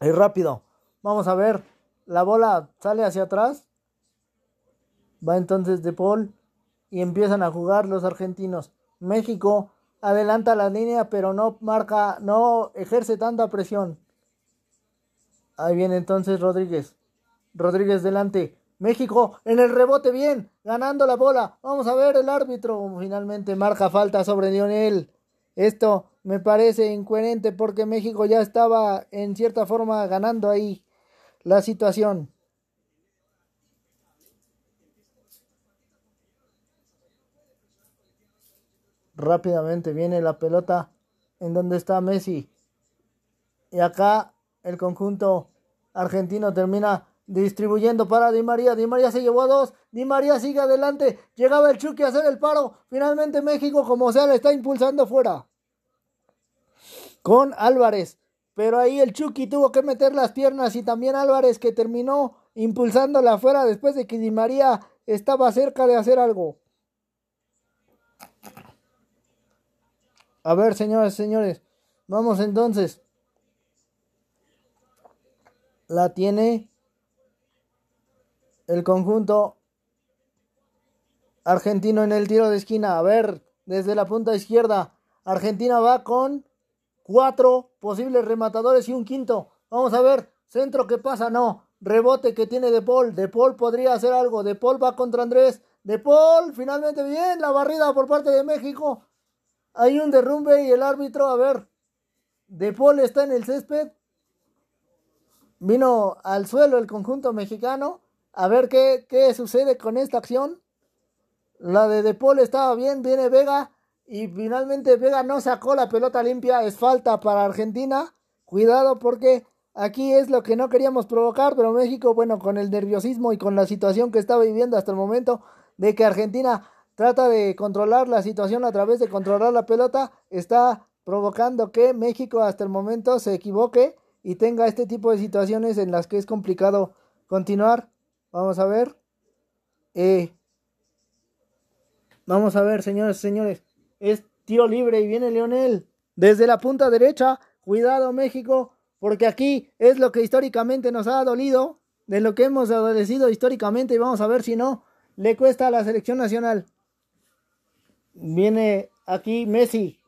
Es rápido. Vamos a ver. La bola sale hacia atrás. Va entonces De Paul. Y empiezan a jugar los argentinos. México adelanta la línea, pero no marca, no ejerce tanta presión. Ahí viene entonces Rodríguez. Rodríguez delante. México en el rebote bien, ganando la bola. Vamos a ver el árbitro. Finalmente marca falta sobre Lionel. Esto me parece incoherente porque México ya estaba en cierta forma ganando ahí la situación. Rápidamente viene la pelota en donde está Messi. Y acá el conjunto argentino termina distribuyendo para Di María. Di María se llevó a dos. Di María sigue adelante. Llegaba el Chucky a hacer el paro. Finalmente México, como sea, le está impulsando fuera con Álvarez. Pero ahí el Chucky tuvo que meter las piernas y también Álvarez que terminó impulsándola afuera después de que Di María estaba cerca de hacer algo. A ver, señores, señores. Vamos entonces. La tiene el conjunto argentino en el tiro de esquina. A ver, desde la punta izquierda. Argentina va con cuatro posibles rematadores y un quinto. Vamos a ver, centro que pasa, no. Rebote que tiene De Paul. De Paul podría hacer algo. De Paul va contra Andrés. De Paul, finalmente bien, la barrida por parte de México. Hay un derrumbe y el árbitro, a ver. De Paul está en el césped. Vino al suelo el conjunto mexicano. A ver qué, qué sucede con esta acción. La de De Paul estaba bien, viene Vega. Y finalmente Vega no sacó la pelota limpia. Es falta para Argentina. Cuidado porque aquí es lo que no queríamos provocar. Pero México, bueno, con el nerviosismo y con la situación que está viviendo hasta el momento de que Argentina trata de controlar la situación a través de controlar la pelota, está provocando que México hasta el momento se equivoque y tenga este tipo de situaciones en las que es complicado continuar. Vamos a ver. Eh, vamos a ver, señores, señores. Es tiro libre y viene Leonel desde la punta derecha. Cuidado México, porque aquí es lo que históricamente nos ha dolido, de lo que hemos adolecido históricamente y vamos a ver si no le cuesta a la selección nacional. Viene aquí Messi.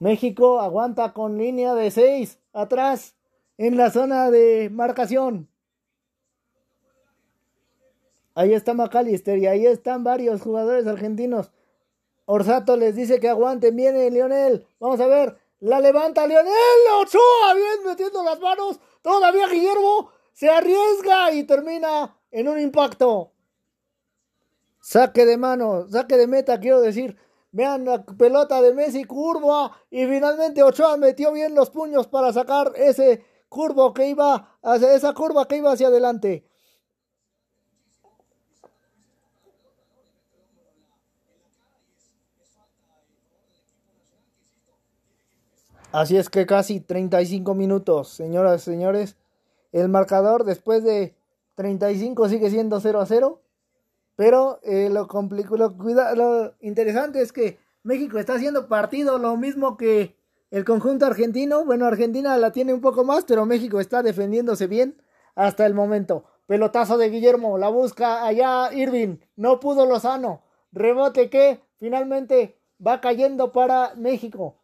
México aguanta con línea de 6 atrás en la zona de marcación. Ahí está McAllister y ahí están varios jugadores argentinos. Orsato les dice que aguanten. Viene Lionel. Vamos a ver. La levanta Lionel. Ochoa. Bien metiendo las manos. Todavía Guillermo se arriesga y termina en un impacto. Saque de mano, saque de meta, quiero decir. Vean la pelota de Messi, curva. Y finalmente Ochoa metió bien los puños para sacar ese curvo que iba hacia esa curva que iba hacia adelante. Así es que casi 35 minutos, señoras y señores. El marcador después de 35 sigue siendo 0 a 0. Pero eh, lo, lo, interesante es que México está haciendo partido lo mismo que el conjunto argentino. Bueno, Argentina la tiene un poco más, pero México está defendiéndose bien hasta el momento. Pelotazo de Guillermo, la busca allá Irving, no pudo Lozano. Rebote que finalmente va cayendo para México.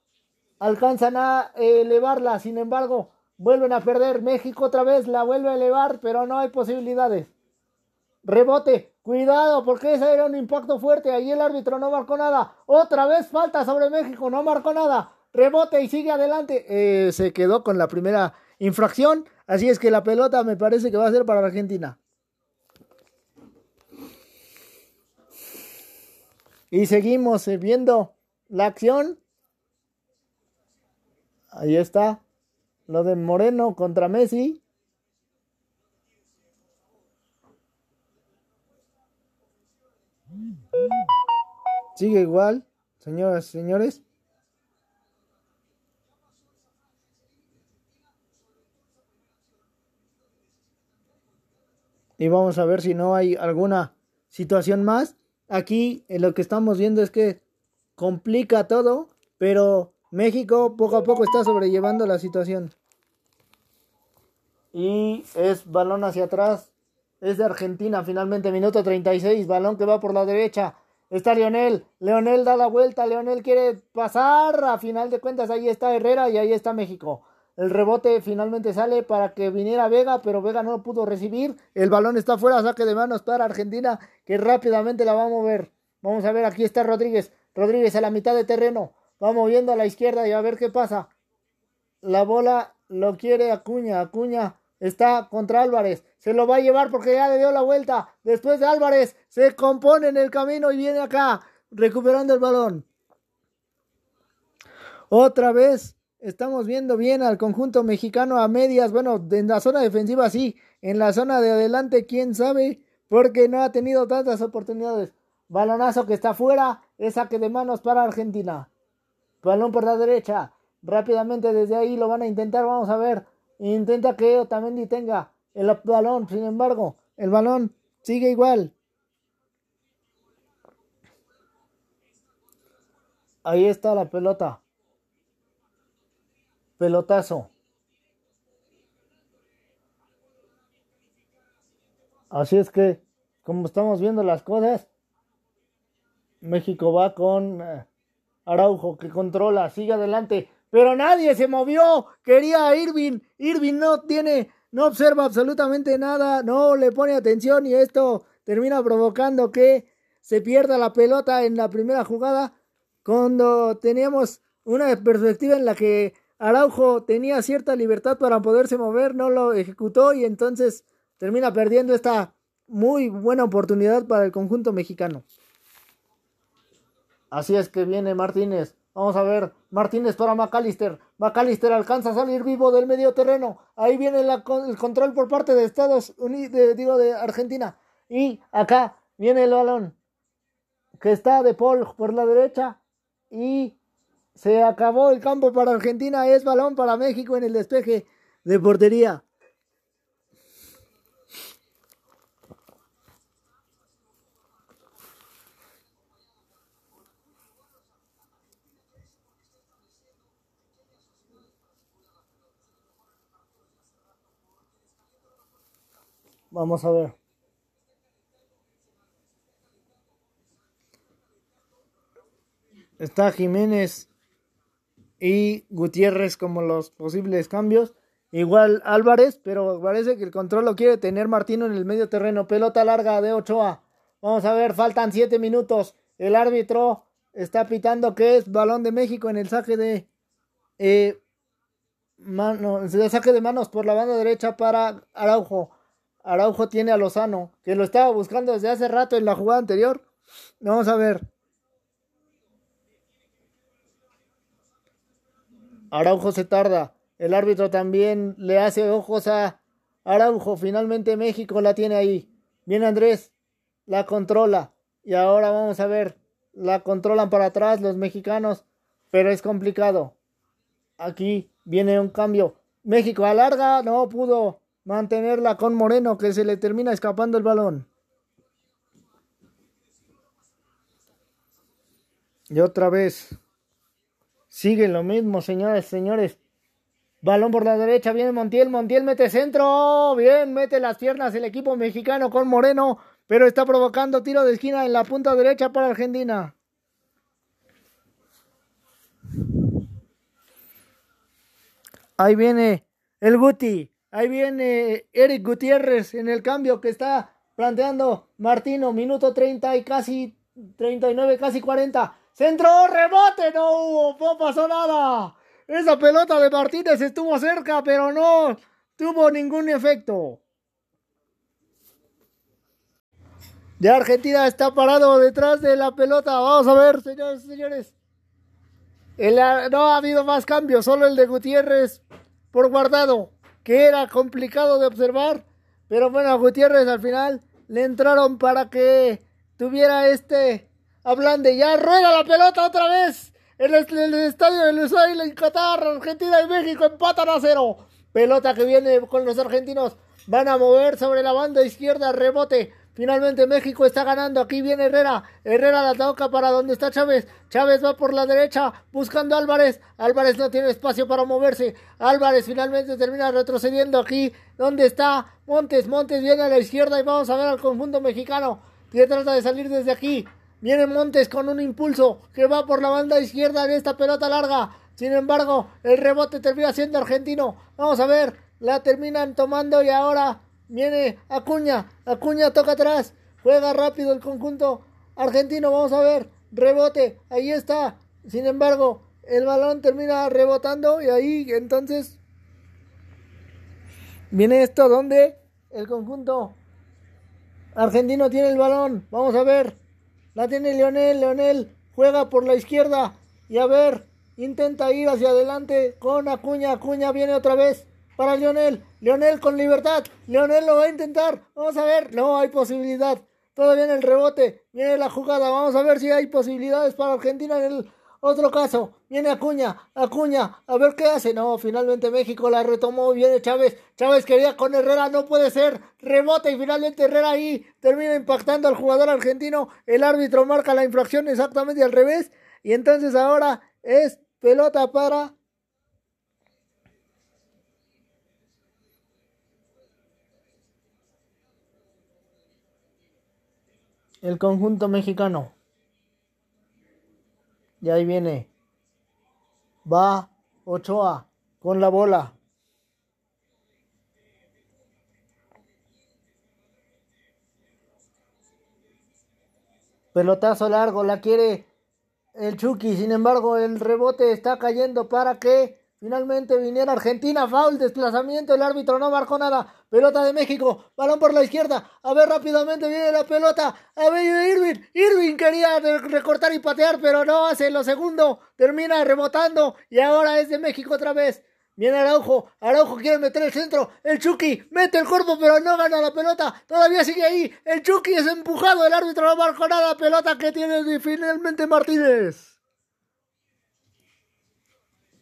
Alcanzan a elevarla, sin embargo, vuelven a perder. México otra vez la vuelve a elevar, pero no hay posibilidades. Rebote, cuidado, porque ese era un impacto fuerte. Ahí el árbitro no marcó nada. Otra vez falta sobre México, no marcó nada. Rebote y sigue adelante. Eh, se quedó con la primera infracción. Así es que la pelota me parece que va a ser para Argentina. Y seguimos eh, viendo la acción. Ahí está. Lo de Moreno contra Messi. Sigue igual, señoras y señores. Y vamos a ver si no hay alguna situación más. Aquí eh, lo que estamos viendo es que complica todo, pero México poco a poco está sobrellevando la situación. Y es balón hacia atrás. Es de Argentina finalmente, minuto 36, balón que va por la derecha. Está Leonel. Leonel da la vuelta. Leonel quiere pasar. A final de cuentas, ahí está Herrera y ahí está México. El rebote finalmente sale para que viniera Vega, pero Vega no lo pudo recibir. El balón está fuera, saque de manos para Argentina, que rápidamente la va a mover. Vamos a ver, aquí está Rodríguez. Rodríguez a la mitad de terreno. Va moviendo a la izquierda y a ver qué pasa. La bola lo quiere Acuña. Acuña está contra Álvarez. Se lo va a llevar porque ya le dio la vuelta. Después de Álvarez se compone en el camino y viene acá recuperando el balón. Otra vez estamos viendo bien al conjunto mexicano a medias. Bueno, en la zona defensiva sí. En la zona de adelante, quién sabe. Porque no ha tenido tantas oportunidades. Balonazo que está fuera. Es saque de manos para Argentina. Balón por la derecha. Rápidamente desde ahí lo van a intentar. Vamos a ver. Intenta que Otamendi tenga el balón. Sin embargo, el balón sigue igual. Ahí está la pelota. Pelotazo. Así es que, como estamos viendo las cosas, México va con eh, Araujo que controla, sigue adelante, pero nadie se movió. Quería Irving. Irving no tiene, no observa absolutamente nada, no le pone atención y esto termina provocando que se pierda la pelota en la primera jugada. Cuando teníamos una perspectiva en la que Araujo tenía cierta libertad para poderse mover, no lo ejecutó y entonces termina perdiendo esta muy buena oportunidad para el conjunto mexicano. Así es que viene Martínez. Vamos a ver. Martínez para McAllister. McAllister alcanza a salir vivo del medio terreno. Ahí viene el control por parte de Estados Unidos, digo, de Argentina. Y acá viene el balón. Que está de Paul por la derecha. Y se acabó el campo para Argentina. Es balón para México en el despeje de portería. Vamos a ver. Está Jiménez y Gutiérrez como los posibles cambios. Igual Álvarez, pero parece que el control lo quiere tener Martino en el medio terreno. Pelota larga de Ochoa. Vamos a ver, faltan siete minutos. El árbitro está pitando que es balón de México en el saque de eh, mano, el saque de manos por la banda derecha para Araujo. Araujo tiene a Lozano, que lo estaba buscando desde hace rato en la jugada anterior. Vamos a ver. Araujo se tarda. El árbitro también le hace ojos a Araujo. Finalmente México la tiene ahí. Viene Andrés, la controla. Y ahora vamos a ver. La controlan para atrás los mexicanos. Pero es complicado. Aquí viene un cambio. México alarga, no pudo mantenerla con Moreno que se le termina escapando el balón. Y otra vez. Sigue lo mismo, señores, señores. Balón por la derecha, viene Montiel, Montiel mete centro, bien, mete las piernas el equipo mexicano con Moreno, pero está provocando tiro de esquina en la punta derecha para Argentina. Ahí viene el Guti, Ahí viene Eric Gutiérrez en el cambio que está planteando Martino, minuto 30 y casi 39, casi 40. Centro, rebote, no hubo, no pasó nada. Esa pelota de Martínez estuvo cerca, pero no tuvo ningún efecto. De Argentina está parado detrás de la pelota. Vamos a ver, señores, señores. no ha habido más cambios, solo el de Gutiérrez por guardado que era complicado de observar, pero bueno, a Gutiérrez al final le entraron para que tuviera este hablande. Ya rueda la pelota otra vez. En el, estadio de Lusail en Qatar, Argentina y México empatan a cero. Pelota que viene con los argentinos. Van a mover sobre la banda izquierda, rebote. Finalmente México está ganando. Aquí viene Herrera. Herrera la toca para donde está Chávez. Chávez va por la derecha buscando a Álvarez. Álvarez no tiene espacio para moverse. Álvarez finalmente termina retrocediendo aquí. ¿Dónde está Montes? Montes viene a la izquierda y vamos a ver al conjunto mexicano que trata de salir desde aquí. Viene Montes con un impulso que va por la banda izquierda en esta pelota larga. Sin embargo, el rebote termina siendo argentino. Vamos a ver. La terminan tomando y ahora Viene Acuña. Acuña toca atrás. Juega rápido el conjunto argentino. Vamos a ver. Rebote. Ahí está. Sin embargo, el balón termina rebotando. Y ahí entonces. Viene esto donde el conjunto argentino tiene el balón. Vamos a ver. La tiene Leonel. Leonel juega por la izquierda. Y a ver. Intenta ir hacia adelante con Acuña. Acuña viene otra vez para Lionel. Lionel con libertad. Lionel lo va a intentar. Vamos a ver. No hay posibilidad. Todavía en el rebote. Viene la jugada. Vamos a ver si hay posibilidades para Argentina en el otro caso. Viene Acuña. Acuña. A ver qué hace. No, finalmente México la retomó. Viene Chávez. Chávez quería con Herrera. No puede ser. Rebote y finalmente Herrera ahí termina impactando al jugador argentino. El árbitro marca la infracción exactamente al revés. Y entonces ahora es pelota para el conjunto mexicano. Y ahí viene. Va Ochoa con la bola. Pelotazo largo, la quiere el Chucky. Sin embargo, el rebote está cayendo para que finalmente viniera Argentina. Foul, desplazamiento. El árbitro no marcó nada. Pelota de México. Balón por la izquierda. A ver, rápidamente viene la pelota. A ver, Irving. Irving quería recortar y patear, pero no hace lo segundo. Termina rebotando. Y ahora es de México otra vez. Viene Araujo, Araujo quiere meter el centro, el Chucky mete el cuerpo pero no gana la pelota, todavía sigue ahí, el Chucky es empujado, el árbitro no marcó nada, pelota que tiene finalmente Martínez.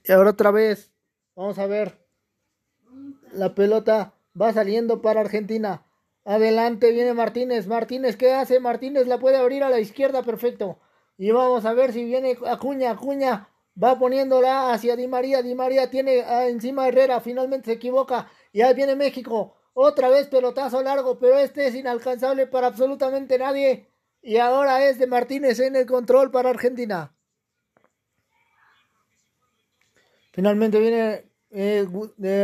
Y ahora otra vez, vamos a ver, la pelota va saliendo para Argentina, adelante viene Martínez, Martínez, ¿qué hace? Martínez la puede abrir a la izquierda, perfecto. Y vamos a ver si viene Acuña, Acuña Va poniéndola hacia Di María. Di María tiene ah, encima Herrera. Finalmente se equivoca. Y ahí viene México. Otra vez pelotazo largo. Pero este es inalcanzable para absolutamente nadie. Y ahora es de Martínez en el control para Argentina. Finalmente viene eh,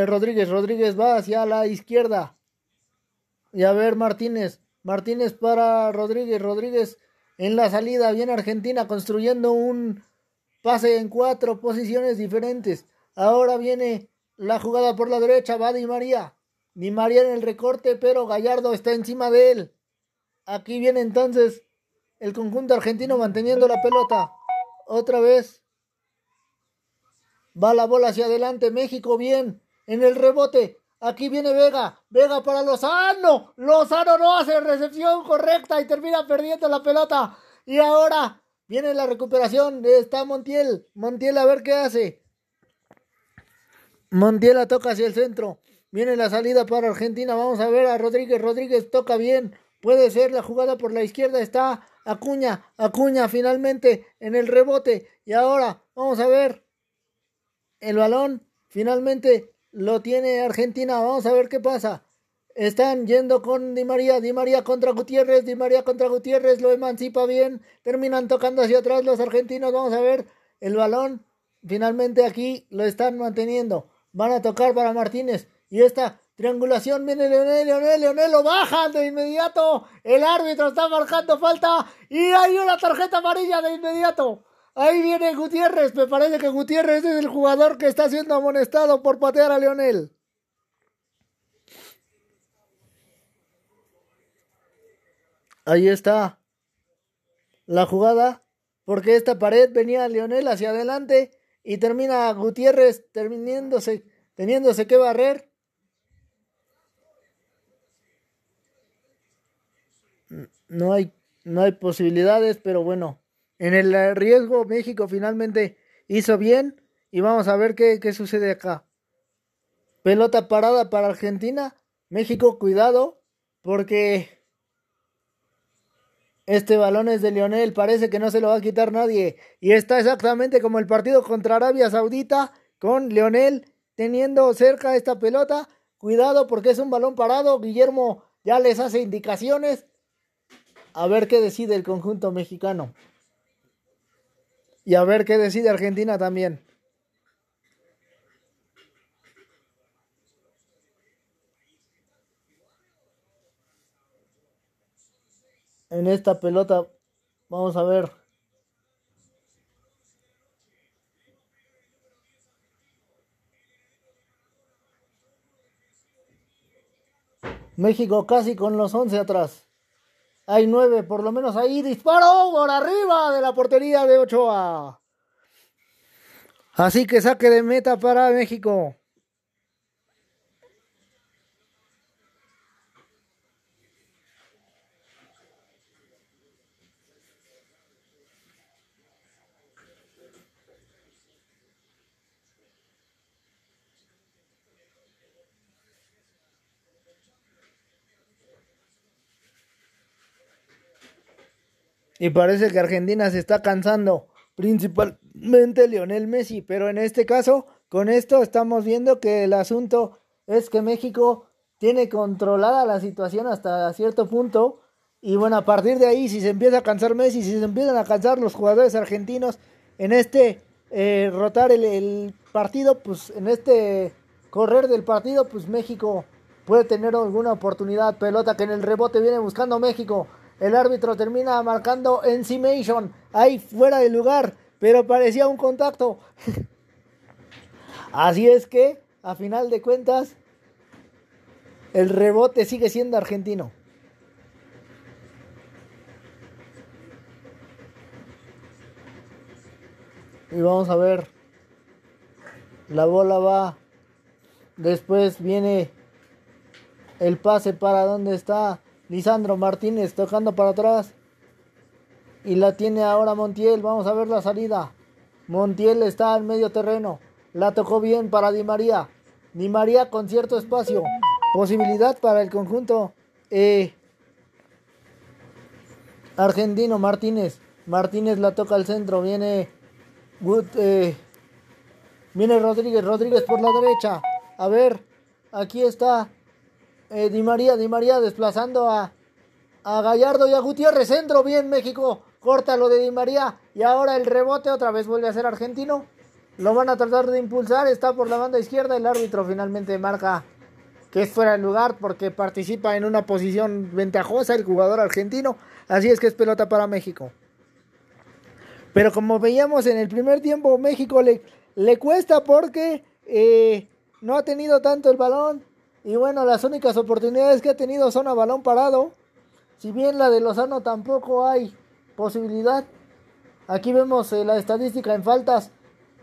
Rodríguez. Rodríguez va hacia la izquierda. Y a ver Martínez. Martínez para Rodríguez. Rodríguez en la salida. Viene Argentina construyendo un Pase en cuatro posiciones diferentes. Ahora viene la jugada por la derecha. Va Di María. Di María en el recorte, pero Gallardo está encima de él. Aquí viene entonces el conjunto argentino manteniendo la pelota. Otra vez. Va la bola hacia adelante. México bien. En el rebote. Aquí viene Vega. Vega para Lozano. Lozano no hace recepción correcta y termina perdiendo la pelota. Y ahora Viene la recuperación. Está Montiel. Montiel a ver qué hace. Montiel la toca hacia el centro. Viene la salida para Argentina. Vamos a ver a Rodríguez. Rodríguez toca bien. Puede ser la jugada por la izquierda. Está Acuña. Acuña finalmente en el rebote. Y ahora vamos a ver. El balón finalmente lo tiene Argentina. Vamos a ver qué pasa. Están yendo con Di María, Di María contra Gutiérrez, Di María contra Gutiérrez, lo emancipa bien, terminan tocando hacia atrás los argentinos, vamos a ver el balón, finalmente aquí lo están manteniendo, van a tocar para Martínez y esta triangulación viene Leonel, Leonel, Leonel lo bajan de inmediato, el árbitro está marcando falta y hay una tarjeta amarilla de inmediato. Ahí viene Gutiérrez, me parece que Gutiérrez es el jugador que está siendo amonestado por patear a Leonel. Ahí está la jugada. Porque esta pared venía Leonel hacia adelante y termina Gutiérrez terminándose, teniéndose que barrer. No hay, no hay posibilidades, pero bueno, en el riesgo México finalmente hizo bien y vamos a ver qué, qué sucede acá. Pelota parada para Argentina. México, cuidado, porque este balón es de Lionel, parece que no se lo va a quitar nadie. Y está exactamente como el partido contra Arabia Saudita, con Lionel teniendo cerca esta pelota. Cuidado porque es un balón parado. Guillermo ya les hace indicaciones. A ver qué decide el conjunto mexicano. Y a ver qué decide Argentina también. en esta pelota. Vamos a ver. México casi con los 11 atrás. Hay 9, por lo menos ahí. Disparo por arriba de la portería de Ochoa. Así que saque de meta para México. Y parece que Argentina se está cansando, principalmente Lionel Messi, pero en este caso, con esto estamos viendo que el asunto es que México tiene controlada la situación hasta cierto punto. Y bueno, a partir de ahí, si se empieza a cansar Messi, si se empiezan a cansar los jugadores argentinos, en este eh, rotar el, partido, pues en este correr del partido, pues México puede tener alguna oportunidad. Pelota que en el rebote viene buscando México. El árbitro termina marcando encimation ahí fuera del lugar, pero parecía un contacto. Así es que, a final de cuentas, el rebote sigue siendo argentino. Y vamos a ver. La bola va. Después viene el pase para donde está Lisandro Martínez tocando para atrás. Y la tiene ahora Montiel. Vamos a ver la salida. Montiel está en medio terreno. La tocó bien para Di María. Di María con cierto espacio. Posibilidad para el conjunto eh, argentino Martínez. Martínez la toca al centro. Viene eh, viene Rodríguez, Rodríguez por la derecha. A ver, aquí está eh, Di María, Di María desplazando a, a Gallardo y a Gutiérrez. Centro, bien México. Corta lo de Di María. Y ahora el rebote otra vez vuelve a ser argentino. Lo van a tratar de impulsar. Está por la banda izquierda. El árbitro finalmente marca que es fuera de lugar porque participa en una posición ventajosa el jugador argentino. Así es que es pelota para México. Pero como veíamos en el primer tiempo, México le, le cuesta porque eh, no ha tenido tanto el balón. Y bueno, las únicas oportunidades que ha tenido son a balón parado. Si bien la de Lozano tampoco hay posibilidad. Aquí vemos eh, la estadística en faltas.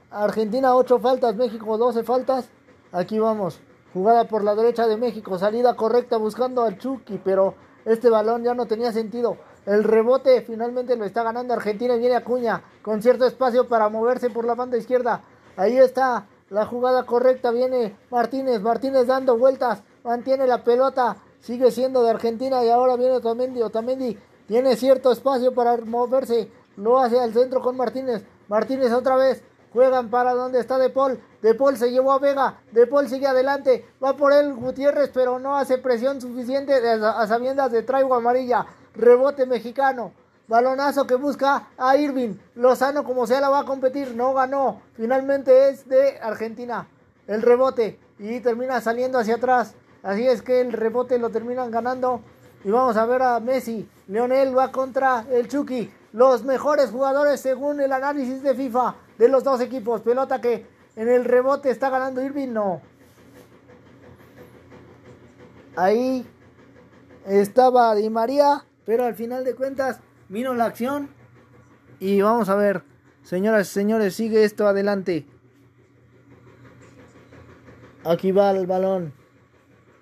Argentina 8 faltas, México 12 faltas. Aquí vamos. Jugada por la derecha de México. Salida correcta buscando al Chucky. Pero este balón ya no tenía sentido. El rebote finalmente lo está ganando Argentina y viene Acuña con cierto espacio para moverse por la banda izquierda. Ahí está la jugada correcta. Viene Martínez. Martínez dando vueltas. Mantiene la pelota. Sigue siendo de Argentina y ahora viene Otamendi. Otamendi tiene cierto espacio para moverse. Lo hace al centro con Martínez. Martínez otra vez. Juegan para donde está De Paul. De Paul se llevó a Vega. De Paul sigue adelante. Va por él Gutiérrez, pero no hace presión suficiente a sabiendas de traigo amarilla. Rebote mexicano. Balonazo que busca a Irving. Lozano como sea la va a competir. No ganó. Finalmente es de Argentina. El rebote. Y termina saliendo hacia atrás. Así es que el rebote lo terminan ganando. Y vamos a ver a Messi. Leonel va contra el Chucky. Los mejores jugadores según el análisis de FIFA de los dos equipos. Pelota que en el rebote está ganando Irving. No. Ahí estaba Di María. Pero al final de cuentas vino la acción y vamos a ver, señoras y señores, sigue esto adelante. Aquí va el balón.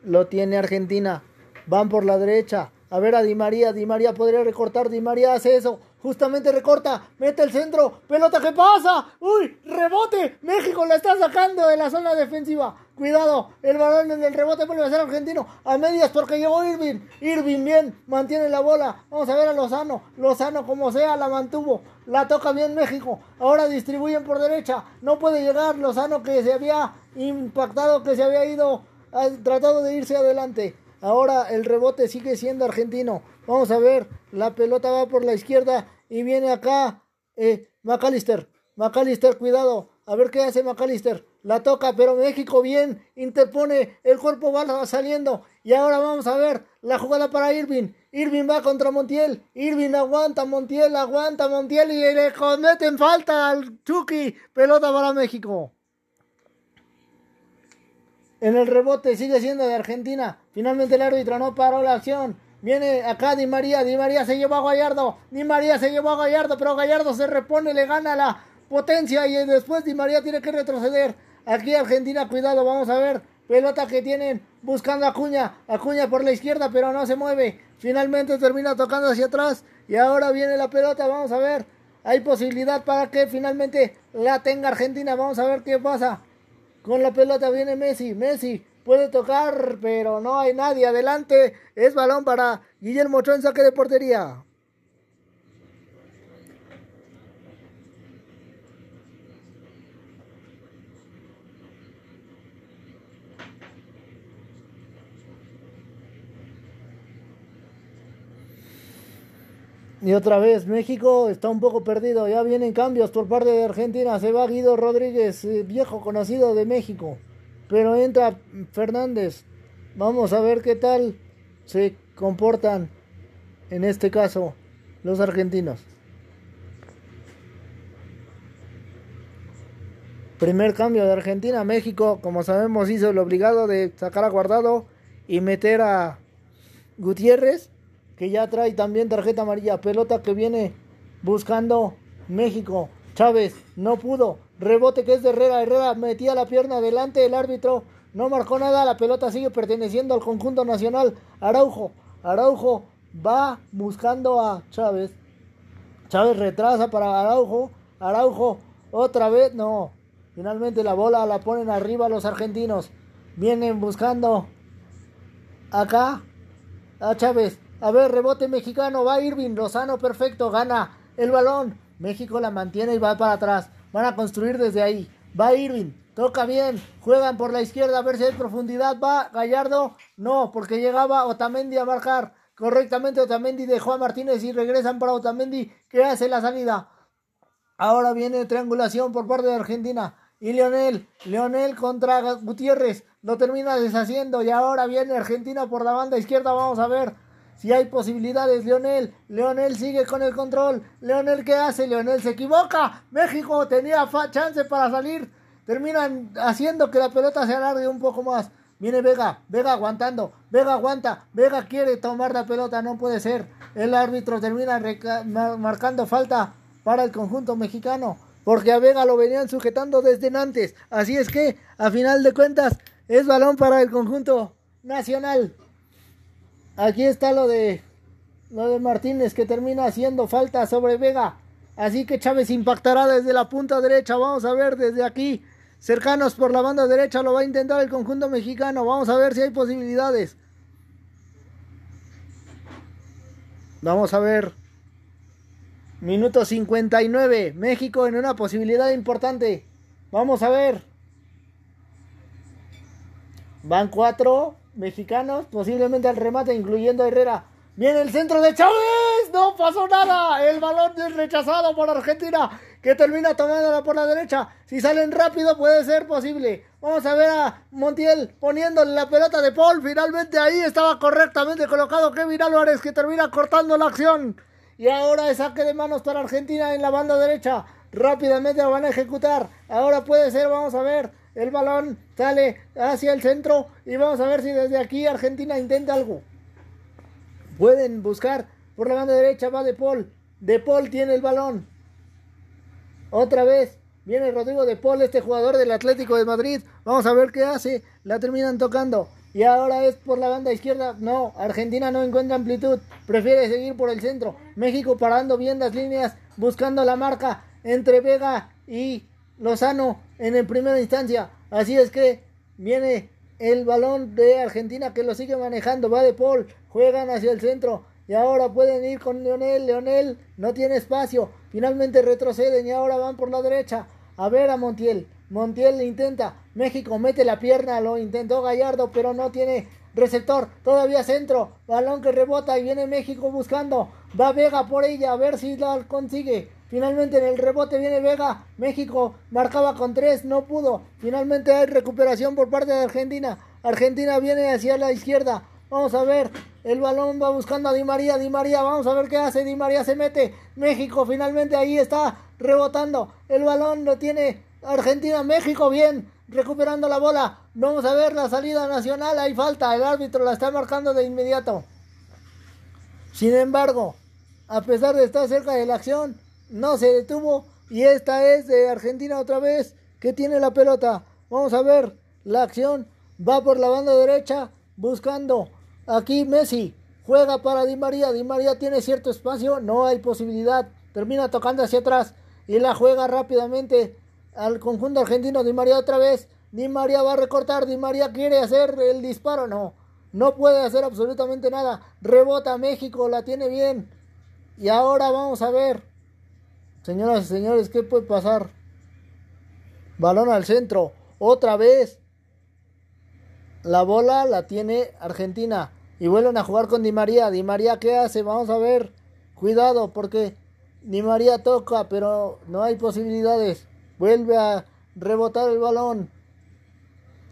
Lo tiene Argentina. Van por la derecha. A ver a Di María. Di María podría recortar. Di María hace eso. Justamente recorta. Mete el centro. Pelota que pasa. Uy, rebote. México la está sacando de la zona defensiva. Cuidado, el balón en el rebote vuelve a ser argentino. A medias porque llegó Irving. Irving bien, mantiene la bola. Vamos a ver a Lozano. Lozano como sea la mantuvo. La toca bien México. Ahora distribuyen por derecha. No puede llegar Lozano que se había impactado, que se había ido, ha tratado de irse adelante. Ahora el rebote sigue siendo argentino. Vamos a ver, la pelota va por la izquierda y viene acá eh, McAllister. McAllister, cuidado. A ver qué hace McAllister. La toca, pero México bien interpone. El cuerpo va saliendo. Y ahora vamos a ver la jugada para Irving. Irving va contra Montiel. Irving aguanta, Montiel aguanta, Montiel y le cometen falta al Chucky. Pelota para México. En el rebote sigue siendo de Argentina. Finalmente el árbitro no paró la acción. Viene acá Di María. Di María se llevó a Gallardo. Di María se llevó a Gallardo, pero Gallardo se repone, le gana la potencia y después Di María tiene que retroceder. Aquí Argentina, cuidado, vamos a ver. Pelota que tienen buscando a Acuña. Acuña por la izquierda, pero no se mueve. Finalmente termina tocando hacia atrás. Y ahora viene la pelota, vamos a ver. Hay posibilidad para que finalmente la tenga Argentina. Vamos a ver qué pasa. Con la pelota viene Messi. Messi puede tocar, pero no hay nadie. Adelante. Es balón para Guillermo Ochoa en saque de portería. Y otra vez, México está un poco perdido. Ya vienen cambios por parte de Argentina. Se va Guido Rodríguez, eh, viejo conocido de México. Pero entra Fernández. Vamos a ver qué tal se comportan en este caso los argentinos. Primer cambio de Argentina a México, como sabemos, hizo el obligado de sacar a Guardado y meter a Gutiérrez, que ya trae también tarjeta amarilla. Pelota que viene buscando México. Chávez no pudo. Rebote que es de Herrera. Herrera metía la pierna adelante. El árbitro no marcó nada. La pelota sigue perteneciendo al conjunto nacional. Araujo. Araujo va buscando a Chávez. Chávez retrasa para Araujo. Araujo otra vez. No. Finalmente la bola la ponen arriba los argentinos. Vienen buscando acá a Chávez. A ver, rebote mexicano. Va Irving. Lozano perfecto. Gana el balón. México la mantiene y va para atrás. Van a construir desde ahí. Va Irving. Toca bien. Juegan por la izquierda a ver si hay profundidad. Va Gallardo. No, porque llegaba Otamendi a marcar correctamente. Otamendi dejó a Martínez y regresan para Otamendi que hace la salida. Ahora viene triangulación por parte de Argentina. Y Leonel, Leonel contra Gutiérrez, lo termina deshaciendo y ahora viene Argentina por la banda izquierda, vamos a ver si hay posibilidades. Leonel, Leonel sigue con el control. Leonel, ¿qué hace? Leonel se equivoca. México tenía chance para salir. Terminan haciendo que la pelota se alargue un poco más. Viene Vega, Vega aguantando, Vega aguanta, Vega quiere tomar la pelota, no puede ser. El árbitro termina marcando falta para el conjunto mexicano porque a Vega lo venían sujetando desde antes. Así es que, a final de cuentas, es balón para el conjunto nacional. Aquí está lo de lo de Martínez que termina haciendo falta sobre Vega. Así que Chávez impactará desde la punta derecha. Vamos a ver desde aquí. Cercanos por la banda derecha lo va a intentar el conjunto mexicano. Vamos a ver si hay posibilidades. Vamos a ver. Minuto 59. México en una posibilidad importante. Vamos a ver. Van cuatro mexicanos, posiblemente al remate, incluyendo a Herrera. Viene el centro de Chávez. No pasó nada. El balón es rechazado por Argentina, que termina tomándola por la derecha. Si salen rápido, puede ser posible. Vamos a ver a Montiel poniéndole la pelota de Paul. Finalmente ahí estaba correctamente colocado Kevin Álvarez, que termina cortando la acción. Y ahora es saque de manos para Argentina en la banda derecha. Rápidamente lo van a ejecutar. Ahora puede ser, vamos a ver. El balón sale hacia el centro y vamos a ver si desde aquí Argentina intenta algo. Pueden buscar por la banda derecha, va De Paul. De Paul tiene el balón. Otra vez viene Rodrigo De Paul, este jugador del Atlético de Madrid. Vamos a ver qué hace. La terminan tocando. Y ahora es por la banda izquierda. No, Argentina no encuentra amplitud. Prefiere seguir por el centro. México parando bien las líneas. Buscando la marca entre Vega y Lozano en el primera instancia. Así es que viene el balón de Argentina que lo sigue manejando. Va de Paul. Juegan hacia el centro. Y ahora pueden ir con Leonel. Leonel no tiene espacio. Finalmente retroceden y ahora van por la derecha. A ver a Montiel. Montiel intenta. México mete la pierna. Lo intentó Gallardo, pero no tiene receptor. Todavía centro. Balón que rebota y viene México buscando. Va Vega por ella a ver si la consigue. Finalmente en el rebote viene Vega. México marcaba con tres, no pudo. Finalmente hay recuperación por parte de Argentina. Argentina viene hacia la izquierda. Vamos a ver. El balón va buscando a Di María. Di María, vamos a ver qué hace. Di María se mete. México finalmente ahí está rebotando. El balón lo tiene Argentina, México, bien, recuperando la bola. Vamos a ver la salida nacional, hay falta, el árbitro la está marcando de inmediato. Sin embargo, a pesar de estar cerca de la acción, no se detuvo y esta es de Argentina otra vez que tiene la pelota. Vamos a ver la acción, va por la banda derecha buscando aquí Messi. Juega para Di María, Di María tiene cierto espacio, no hay posibilidad, termina tocando hacia atrás y la juega rápidamente al conjunto argentino. Di María otra vez. Di María va a recortar. Di María quiere hacer el disparo. No, no puede hacer absolutamente nada. Rebota México, la tiene bien. Y ahora vamos a ver. Señoras y señores, ¿qué puede pasar? Balón al centro. Otra vez. La bola la tiene Argentina. Y vuelven a jugar con Di María. Di María, ¿qué hace? Vamos a ver. Cuidado porque Ni María toca, pero no hay posibilidades. Vuelve a rebotar el balón.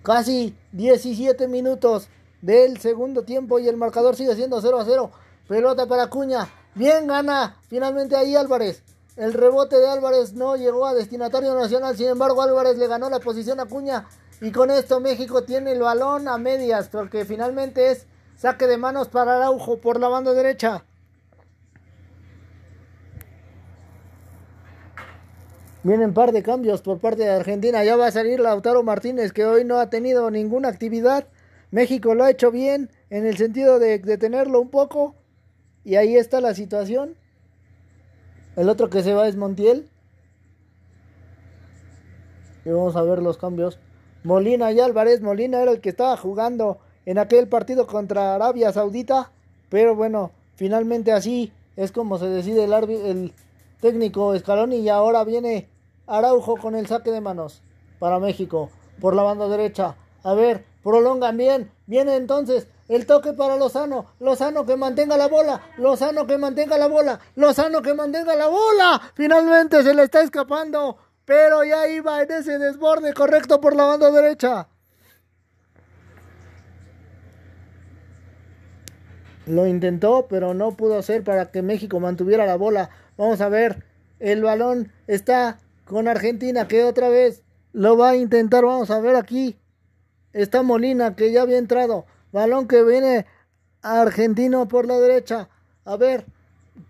Casi 17 minutos del segundo tiempo y el marcador sigue siendo 0 a 0. Pelota para Cuña. Bien gana finalmente ahí Álvarez. El rebote de Álvarez no llegó a destinatario nacional. Sin embargo, Álvarez le ganó la posición a Cuña. Y con esto México tiene el balón a medias. Porque finalmente es saque de manos para Araujo por la banda derecha. Vienen par de cambios por parte de Argentina. Ya va a salir Lautaro Martínez, que hoy no ha tenido ninguna actividad. México lo ha hecho bien en el sentido de detenerlo un poco. Y ahí está la situación. El otro que se va es Montiel. Y vamos a ver los cambios. Molina y Álvarez. Molina era el que estaba jugando en aquel partido contra Arabia Saudita. Pero bueno, finalmente así es como se decide el, técnico Scaloni. Y ahora viene Araujo con el saque de manos para México por la banda derecha. A ver, prolongan bien. Viene entonces el toque para Lozano. Lozano que mantenga la bola. Lozano que mantenga la bola. Lozano que mantenga la bola. Finalmente se le está escapando. Pero ya iba en ese desborde correcto por la banda derecha. Lo intentó, pero no pudo hacer para que México mantuviera la bola. Vamos a ver. El balón está con Argentina que otra vez lo va a intentar. Vamos a ver aquí. Está Molina que ya había entrado. Balón que viene argentino por la derecha. A ver,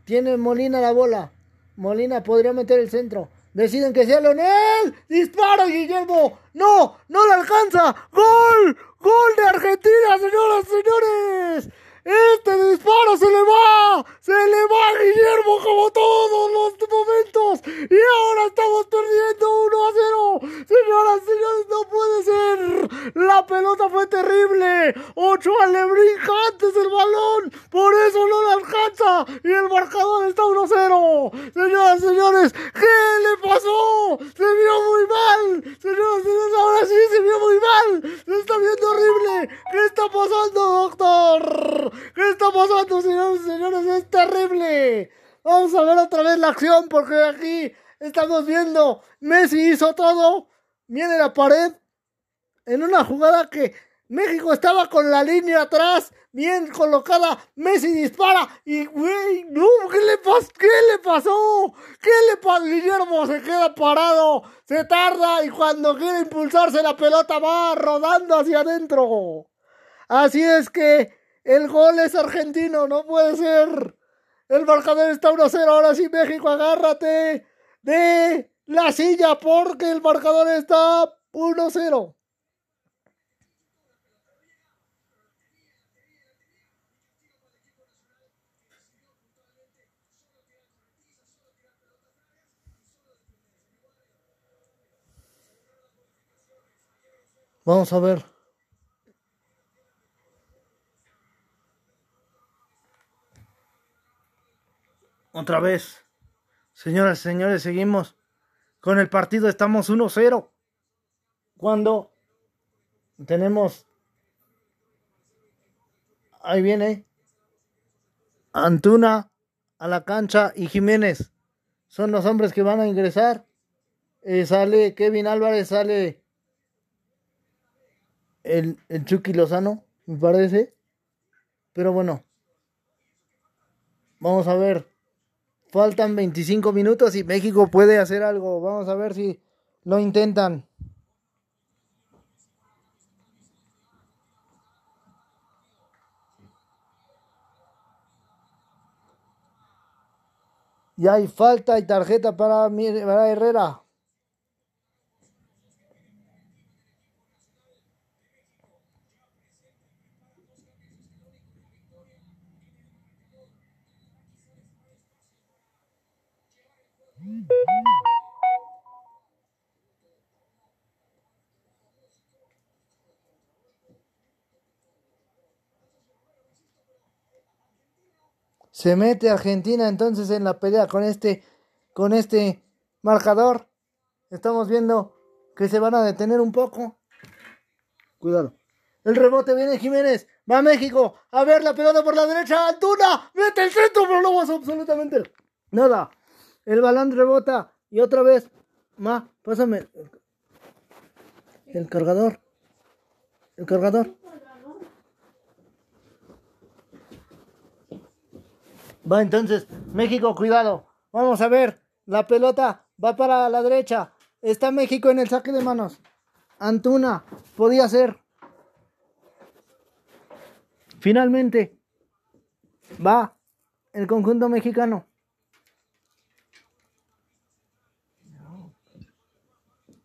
tiene Molina la bola. Molina podría meter el centro. Deciden que sea Leonel. Disparo, Guillermo. No, no le alcanza. Gol. Gol de Argentina, señoras y señores. Este disparo se le va, se le va a Guillermo como todos los momentos. Y ahora estamos perdiendo 1 a 0. Señoras y señores, no puede ser. La pelota fue terrible. Ochoa le brinca antes el balón. Por eso no le alcanza. Y el marcador está 1 a 0. Señoras y señores, ¿qué le pasó? Se vio muy mal. Señoras y señores, ahora sí se vio muy mal. Se está viendo horrible. ¿Qué está pasando, doctor? ¿Qué está pasando, señores y señores? Es terrible. Vamos a ver otra vez la acción porque aquí estamos viendo. Messi hizo todo. Viene la pared. En una jugada que México estaba con la línea atrás, bien colocada. Messi dispara y, güey, ¿qué le, pasó? ¿qué le pasó? ¿Qué le pasó? Guillermo se queda parado, se tarda y cuando quiere impulsarse la pelota va rodando hacia adentro. Así es que el gol es argentino, no puede ser. El marcador está 1-0. Ahora sí, México, agárrate de la silla porque el marcador está 1-0. Vamos a ver. Otra vez. Señoras y señores, seguimos con el partido. Estamos 1-0. Cuando tenemos... Ahí viene Antuna a la cancha y Jiménez. Son los hombres que van a ingresar. Eh, sale Kevin Álvarez, sale el, el Chucky Lozano, me parece. Pero bueno, vamos a ver Faltan 25 minutos y México puede hacer algo. Vamos a ver si lo intentan. Y hay falta y tarjeta para, para Herrera. Se mete Argentina entonces en la pelea con este con este marcador. Estamos viendo que se van a detener un poco. Cuidado. El rebote viene Jiménez. Va México. A ver la pelota por la derecha. Antuna. Mete el centro, pero no absolutamente nada. El balón rebota. Y otra vez. Ma, pásame. El cargador. El cargador. Va entonces. México, cuidado. Vamos a ver. La pelota va para la derecha. Está México en el saque de manos. Antuna. Podía ser. Finalmente. Va el conjunto mexicano.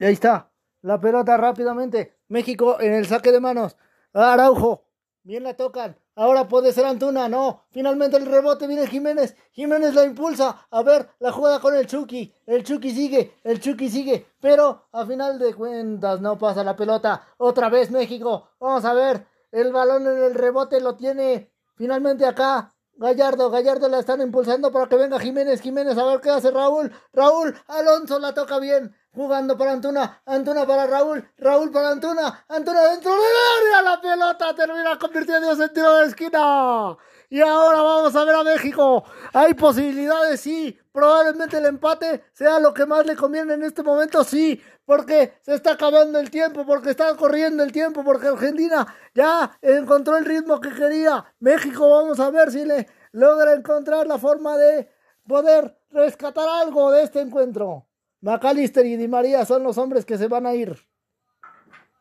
Y ahí está. La pelota rápidamente. México en el saque de manos. Araujo. Bien la tocan. Ahora puede ser Antuna. No. Finalmente el rebote viene Jiménez. Jiménez la impulsa. A ver, la juega con el Chucky. El Chucky sigue. El Chucky sigue. Pero a final de cuentas no pasa la pelota. Otra vez México. Vamos a ver. El balón en el rebote lo tiene. Finalmente acá. Gallardo, Gallardo la están impulsando para que venga Jiménez, Jiménez, a ver qué hace Raúl, Raúl, Alonso la toca bien, jugando para Antuna, Antuna para Raúl, Raúl para Antuna, Antuna dentro de área, la pelota termina convirtiéndose en tiro de esquina. Y ahora vamos a ver a México. Hay posibilidades, sí. Probablemente el empate sea lo que más le conviene en este momento, sí. Porque se está acabando el tiempo, porque está corriendo el tiempo, porque Argentina ya encontró el ritmo que quería. México, vamos a ver si le logra encontrar la forma de poder rescatar algo de este encuentro. McAllister y Di María son los hombres que se van a ir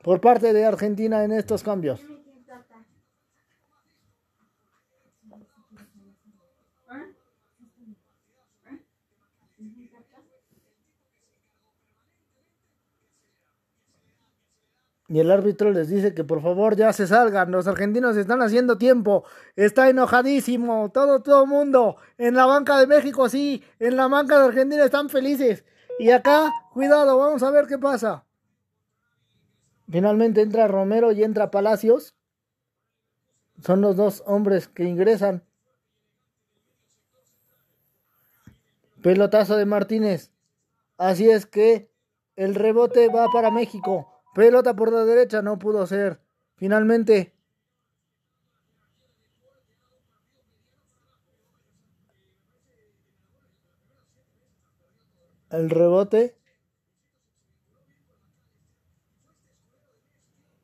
por parte de Argentina en estos cambios. Y el árbitro les dice que por favor ya se salgan. Los argentinos están haciendo tiempo. Está enojadísimo. Todo, todo mundo. En la banca de México sí. En la banca de Argentina están felices. Y acá, cuidado, vamos a ver qué pasa. Finalmente entra Romero y entra Palacios. Son los dos hombres que ingresan. Pelotazo de Martínez. Así es que el rebote va para México. Pelota por la derecha, no pudo ser. Finalmente. El rebote.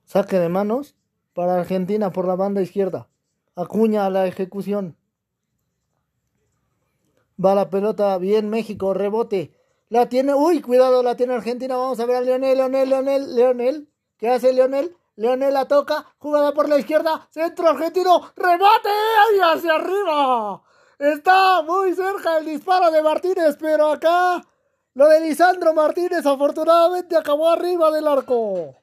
Saque de manos para Argentina por la banda izquierda. Acuña a la ejecución. Va la pelota bien México, rebote. La tiene, uy, cuidado, la tiene Argentina. Vamos a ver a Leonel, Leonel, Leonel, Leonel. ¿Qué hace Leonel? Leonel la toca, jugada por la izquierda, centro argentino, rebate ahí hacia arriba. Está muy cerca el disparo de Martínez, pero acá lo de Lisandro Martínez afortunadamente acabó arriba del arco.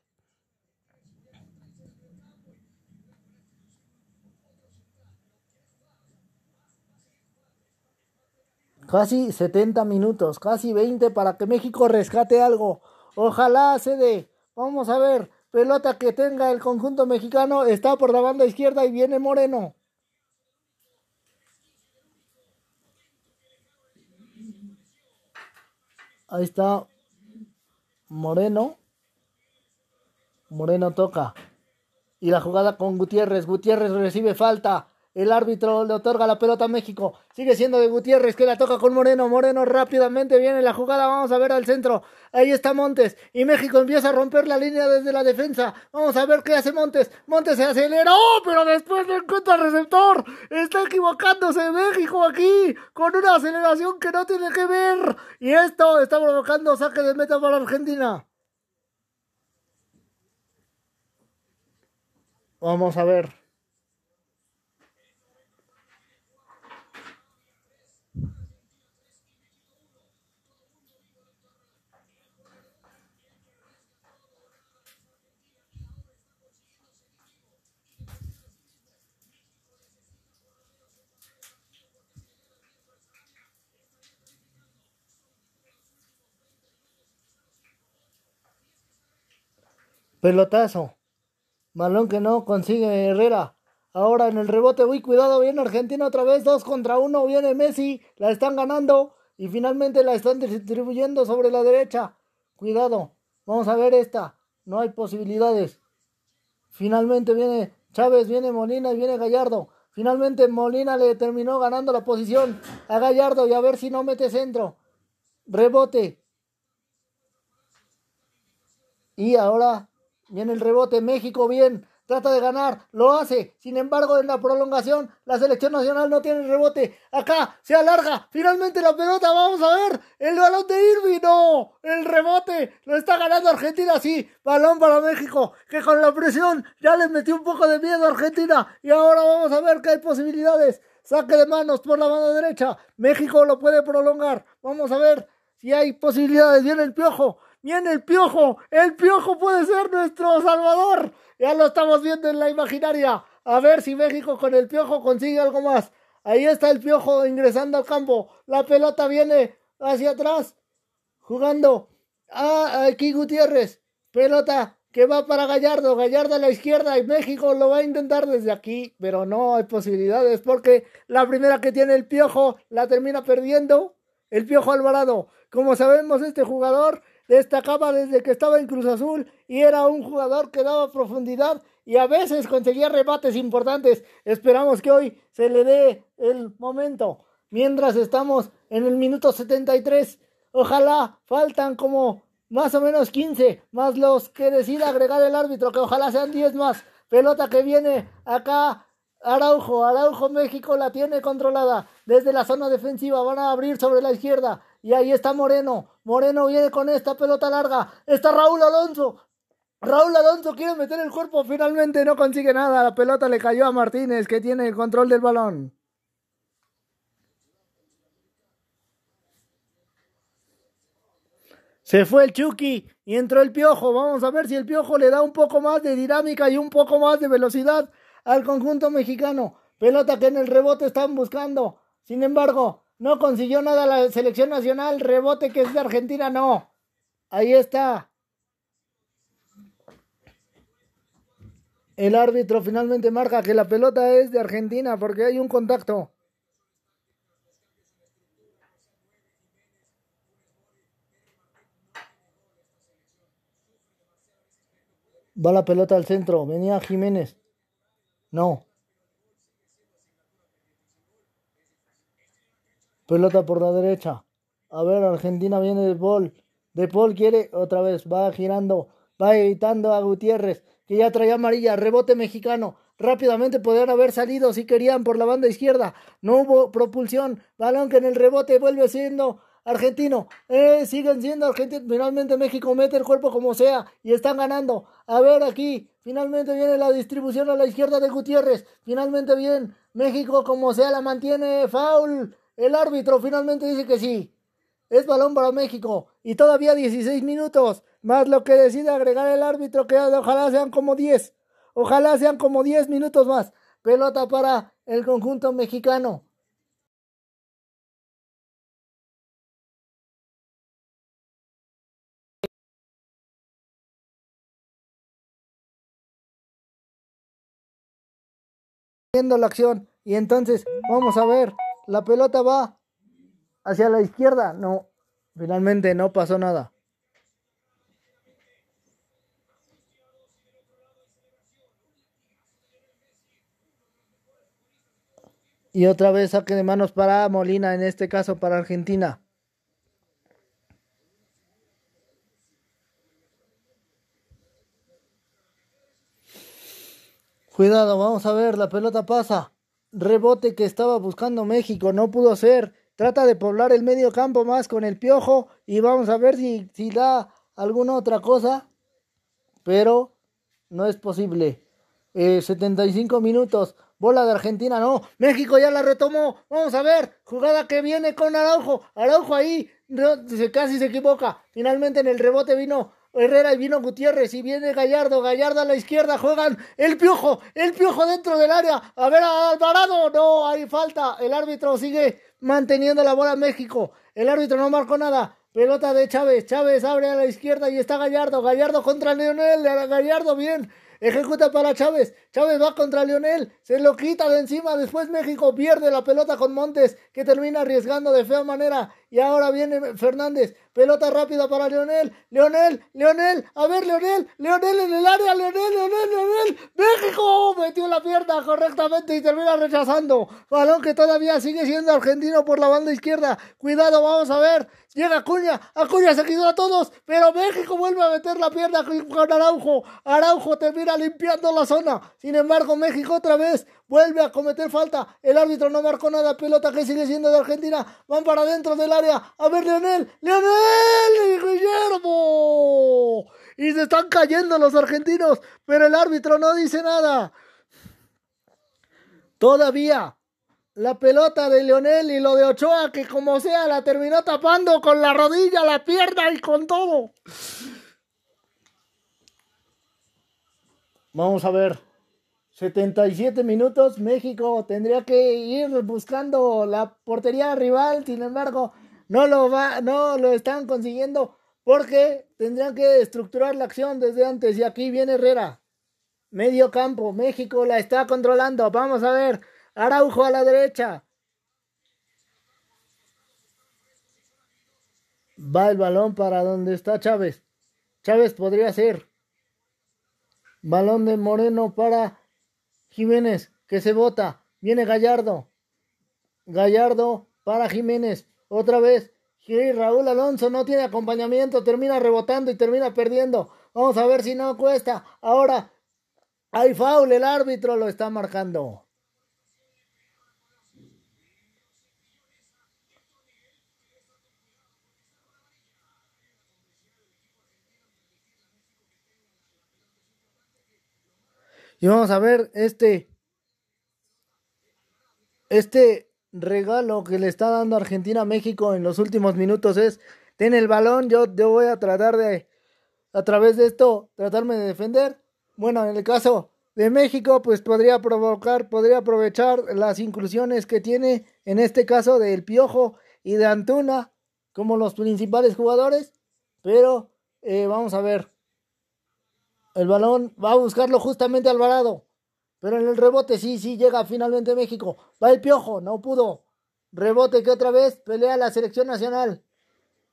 Casi 70 minutos, casi 20 para que México rescate algo. Ojalá se dé. Vamos a ver. Pelota que tenga el conjunto mexicano. Está por la banda izquierda y viene Moreno. Ahí está Moreno. Moreno toca. Y la jugada con Gutiérrez. Gutiérrez recibe falta. El árbitro le otorga la pelota a México. Sigue siendo de Gutiérrez que la toca con Moreno. Moreno rápidamente viene la jugada. Vamos a ver al centro. Ahí está Montes. Y México empieza a romper la línea desde la defensa. Vamos a ver qué hace Montes. Montes se acelera. ¡Oh! Pero después no encuentra el receptor. Está equivocándose México aquí. Con una aceleración que no tiene que ver. Y esto está provocando saque de meta para Argentina. Vamos a ver. Pelotazo. Balón que no consigue Herrera. Ahora en el rebote, uy, cuidado, viene Argentina otra vez, dos contra uno, viene Messi, la están ganando y finalmente la están distribuyendo sobre la derecha. Cuidado, vamos a ver esta, no hay posibilidades. Finalmente viene Chávez, viene Molina y viene Gallardo. Finalmente Molina le terminó ganando la posición a Gallardo y a ver si no mete centro. Rebote. Y ahora viene el rebote. México bien trata de ganar, lo hace. Sin embargo, en la prolongación, la selección nacional no tiene rebote. Acá se alarga. Finalmente la pelota, vamos a ver. El balón de Irving, no. El rebote lo está ganando Argentina, sí. Balón para México, que con la presión ya le metió un poco de miedo a Argentina. Y ahora vamos a ver que hay posibilidades. Saque de manos por la mano derecha. México lo puede prolongar. Vamos a ver si hay posibilidades. Viene el piojo. Viene el piojo. El piojo puede ser nuestro salvador. Ya lo estamos viendo en la imaginaria. A ver si México con el piojo consigue algo más. Ahí está el piojo ingresando al campo. La pelota viene hacia atrás. Jugando. Ah, aquí Gutiérrez. Pelota que va para Gallardo. Gallardo a la izquierda y México lo va a intentar desde aquí. Pero no hay posibilidades porque la primera que tiene el piojo la termina perdiendo. El piojo Alvarado. Como sabemos, este jugador destacaba desde que estaba en Cruz Azul y era un jugador que daba profundidad y a veces conseguía rebates importantes. Esperamos que hoy se le dé el momento. Mientras estamos en el minuto 73, ojalá faltan como más o menos 15, más los que decida agregar el árbitro, que ojalá sean 10 más. Pelota que viene acá Araujo, Araujo México la tiene controlada. Desde la zona defensiva van a abrir sobre la izquierda. Y ahí está Moreno. Moreno viene con esta pelota larga. Está Raúl Alonso. Raúl Alonso quiere meter el cuerpo. Finalmente no consigue nada. La pelota le cayó a Martínez que tiene el control del balón. Se fue el Chucky y entró el Piojo. Vamos a ver si el Piojo le da un poco más de dinámica y un poco más de velocidad al conjunto mexicano. Pelota que en el rebote están buscando. Sin embargo, no consiguió nada la selección nacional. Rebote que es de Argentina, no. Ahí está. El árbitro finalmente marca que la pelota es de Argentina porque hay un contacto. Va la pelota al centro. Venía Jiménez. No. Pelota por la derecha. A ver, Argentina viene de Paul. De Paul quiere otra vez. Va girando. Va evitando a Gutiérrez. Que ya traía amarilla. Rebote mexicano. Rápidamente podrían haber salido si querían por la banda izquierda. No hubo propulsión. Balón que en el rebote vuelve siendo argentino. Eh, siguen siendo argentinos. Finalmente México mete el cuerpo como sea y están ganando. A ver aquí. Finalmente viene la distribución a la izquierda de Gutiérrez. Finalmente bien. México como sea la mantiene. Foul. El árbitro finalmente dice que sí. Es balón para México. Y todavía 16 minutos. Más lo que decide agregar el árbitro, que ojalá sean como 10. Ojalá sean como 10 minutos más. Pelota para el conjunto mexicano. Viendo la acción. Y entonces vamos a ver. La pelota va hacia la izquierda. No, finalmente no pasó nada. Y otra vez saque de manos para Molina, en este caso para Argentina. Cuidado, vamos a ver, la pelota pasa rebote que estaba buscando México, no pudo ser. Trata de poblar el medio campo más con el piojo y vamos a ver si, si da alguna otra cosa. Pero no es posible. 75 eh, minutos. Bola de Argentina, no. México ya la retomó. Vamos a ver. Jugada que viene con Araujo. Araujo ahí. casi se equivoca. Finalmente en el rebote vino Herrera y vino Gutiérrez y viene Gallardo, Gallardo a la izquierda, juegan el piojo, el piojo dentro del área, a ver a Alvarado, no, hay falta, el árbitro sigue manteniendo la bola México, el árbitro no marcó nada, pelota de Chávez, Chávez abre a la izquierda y está Gallardo, Gallardo contra Leonel, Gallardo bien, Ejecuta para Chávez. Chávez va contra Lionel. Se lo quita de encima. Después México pierde la pelota con Montes, que termina arriesgando de fea manera. Y ahora viene Fernández. Pelota rápida para Leonel. Leonel, Leonel. A ver, Leonel. Leonel en el área. Leonel, Leonel, Leonel. México metió la pierna correctamente y termina rechazando. Balón que todavía sigue siendo argentino por la banda izquierda. Cuidado, vamos a ver. Llega Acuña, Acuña se quitó a todos, pero México vuelve a meter la pierna con Araujo. Araujo termina limpiando la zona. Sin embargo, México otra vez vuelve a cometer falta. El árbitro no marcó nada. Pelota que sigue siendo de Argentina. Van para dentro del área. A ver, Leonel, Leonel, Guillermo. Y se están cayendo los argentinos, pero el árbitro no dice nada. Todavía la pelota de Leonel y lo de Ochoa, que como sea la terminó tapando con la rodilla, la pierna y con todo. Vamos a ver. 77 minutos. México tendría que ir buscando la portería rival. Sin embargo, no lo va, no lo están consiguiendo porque tendrían que estructurar la acción desde antes. Y aquí viene Herrera. Medio campo. México la está controlando. Vamos a ver. Araujo a la derecha. Va el balón para donde está Chávez. Chávez podría ser. Balón de Moreno para Jiménez, que se bota. Viene Gallardo. Gallardo para Jiménez. Otra vez. Raúl Alonso no tiene acompañamiento. Termina rebotando y termina perdiendo. Vamos a ver si no cuesta. Ahora hay foul. El árbitro lo está marcando. Y vamos a ver este, este regalo que le está dando Argentina a México en los últimos minutos es, ten el balón, yo, yo voy a tratar de, a través de esto, tratarme de defender. Bueno, en el caso de México, pues podría provocar, podría aprovechar las inclusiones que tiene, en este caso del Piojo y de Antuna, como los principales jugadores. Pero eh, vamos a ver, el balón va a buscarlo justamente Alvarado. Pero en el rebote sí, sí llega finalmente México. Va el piojo, no pudo. Rebote que otra vez pelea la selección nacional.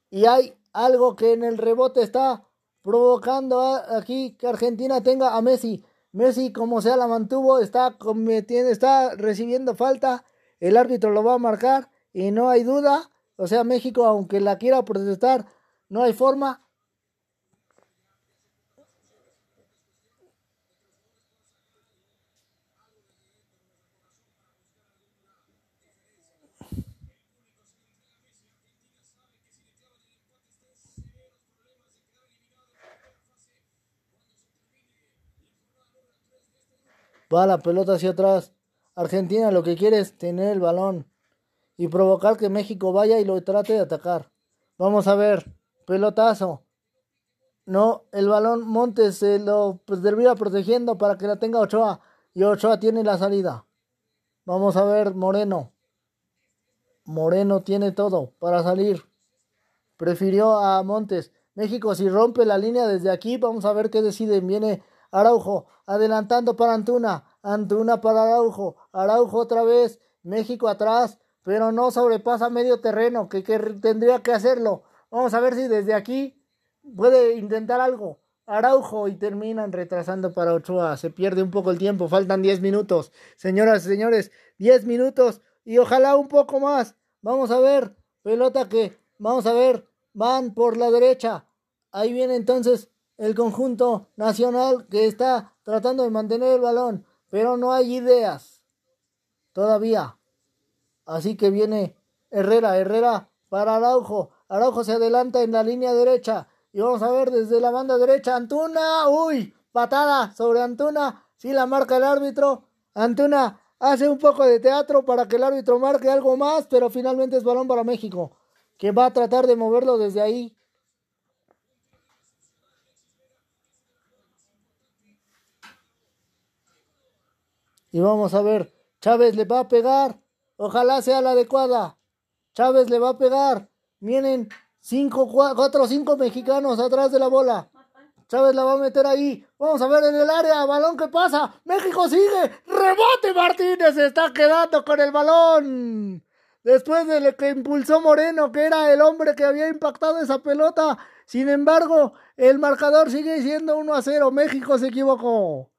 Y hay algo que en el rebote está provocando aquí que Argentina tenga a Messi. Messi, como sea, la mantuvo, está cometiendo, está recibiendo falta. El árbitro lo va a marcar y no hay duda. O sea, México, aunque la quiera protestar, no hay forma. Va la pelota hacia atrás. Argentina lo que quiere es tener el balón y provocar que México vaya y lo trate de atacar. Vamos a ver. Pelotazo. No, el balón Montes se lo pues, termina protegiendo para que la tenga Ochoa. Y Ochoa tiene la salida. Vamos a ver, Moreno. Moreno tiene todo para salir. Prefirió a Montes. México, si rompe la línea desde aquí, vamos a ver qué deciden. Viene Araujo, adelantando para Antuna, Antuna para Araujo, Araujo otra vez, México atrás, pero no sobrepasa medio terreno, que, tendría que hacerlo. Vamos a ver si desde aquí puede intentar algo. Araujo y terminan retrasando para Ochoa. Se pierde un poco el tiempo. Faltan 10 minutos. Señoras y señores, 10 minutos y ojalá un poco más. Vamos a ver. Pelota que, vamos a ver, van por la derecha. Ahí viene entonces el conjunto nacional que está tratando de mantener el balón, pero no hay ideas todavía. Así que viene Herrera, Herrera para Araujo. Araujo se adelanta en la línea derecha. Y vamos a ver desde la banda derecha. Antuna, uy, patada sobre Antuna. Sí la marca el árbitro. Antuna hace un poco de teatro para que el árbitro marque algo más, pero finalmente es balón para México, que va a tratar de moverlo desde ahí. Y vamos a ver, Chávez le va a pegar. Ojalá sea la adecuada. Chávez le va a pegar. Vienen cinco, cuatro o cinco mexicanos atrás de la bola. Chávez la va a meter ahí. Vamos a ver en el área. Balón que pasa. México sigue. Rebote Martínez. Se está quedando con el balón. Después de que impulsó Moreno, que era el hombre que había impactado esa pelota. Sin embargo, el marcador sigue siendo 1 a 0. México se equivocó.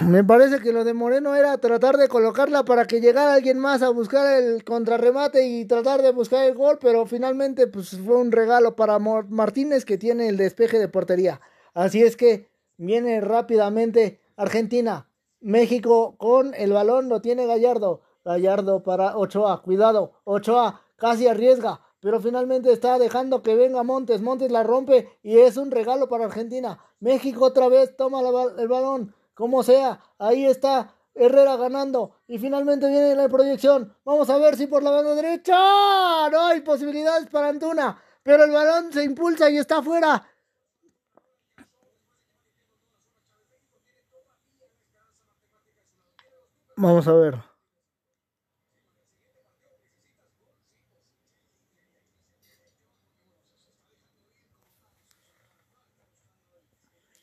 Me parece que lo de Moreno era tratar de colocarla para que llegara alguien más a buscar el contrarremate y tratar de buscar el gol, pero finalmente pues fue un regalo para Martínez que tiene el despeje de portería. Así es que viene rápidamente Argentina. México con el balón lo tiene Gallardo. Gallardo para Ochoa. Cuidado. Ochoa casi arriesga. Pero finalmente está dejando que venga Montes. Montes la rompe y es un regalo para Argentina. México otra vez toma el balón como sea, ahí está Herrera ganando. Y finalmente viene la proyección. Vamos a ver si por la banda derecha. No hay posibilidades para Antuna. Pero el balón se impulsa y está afuera. Vamos a ver.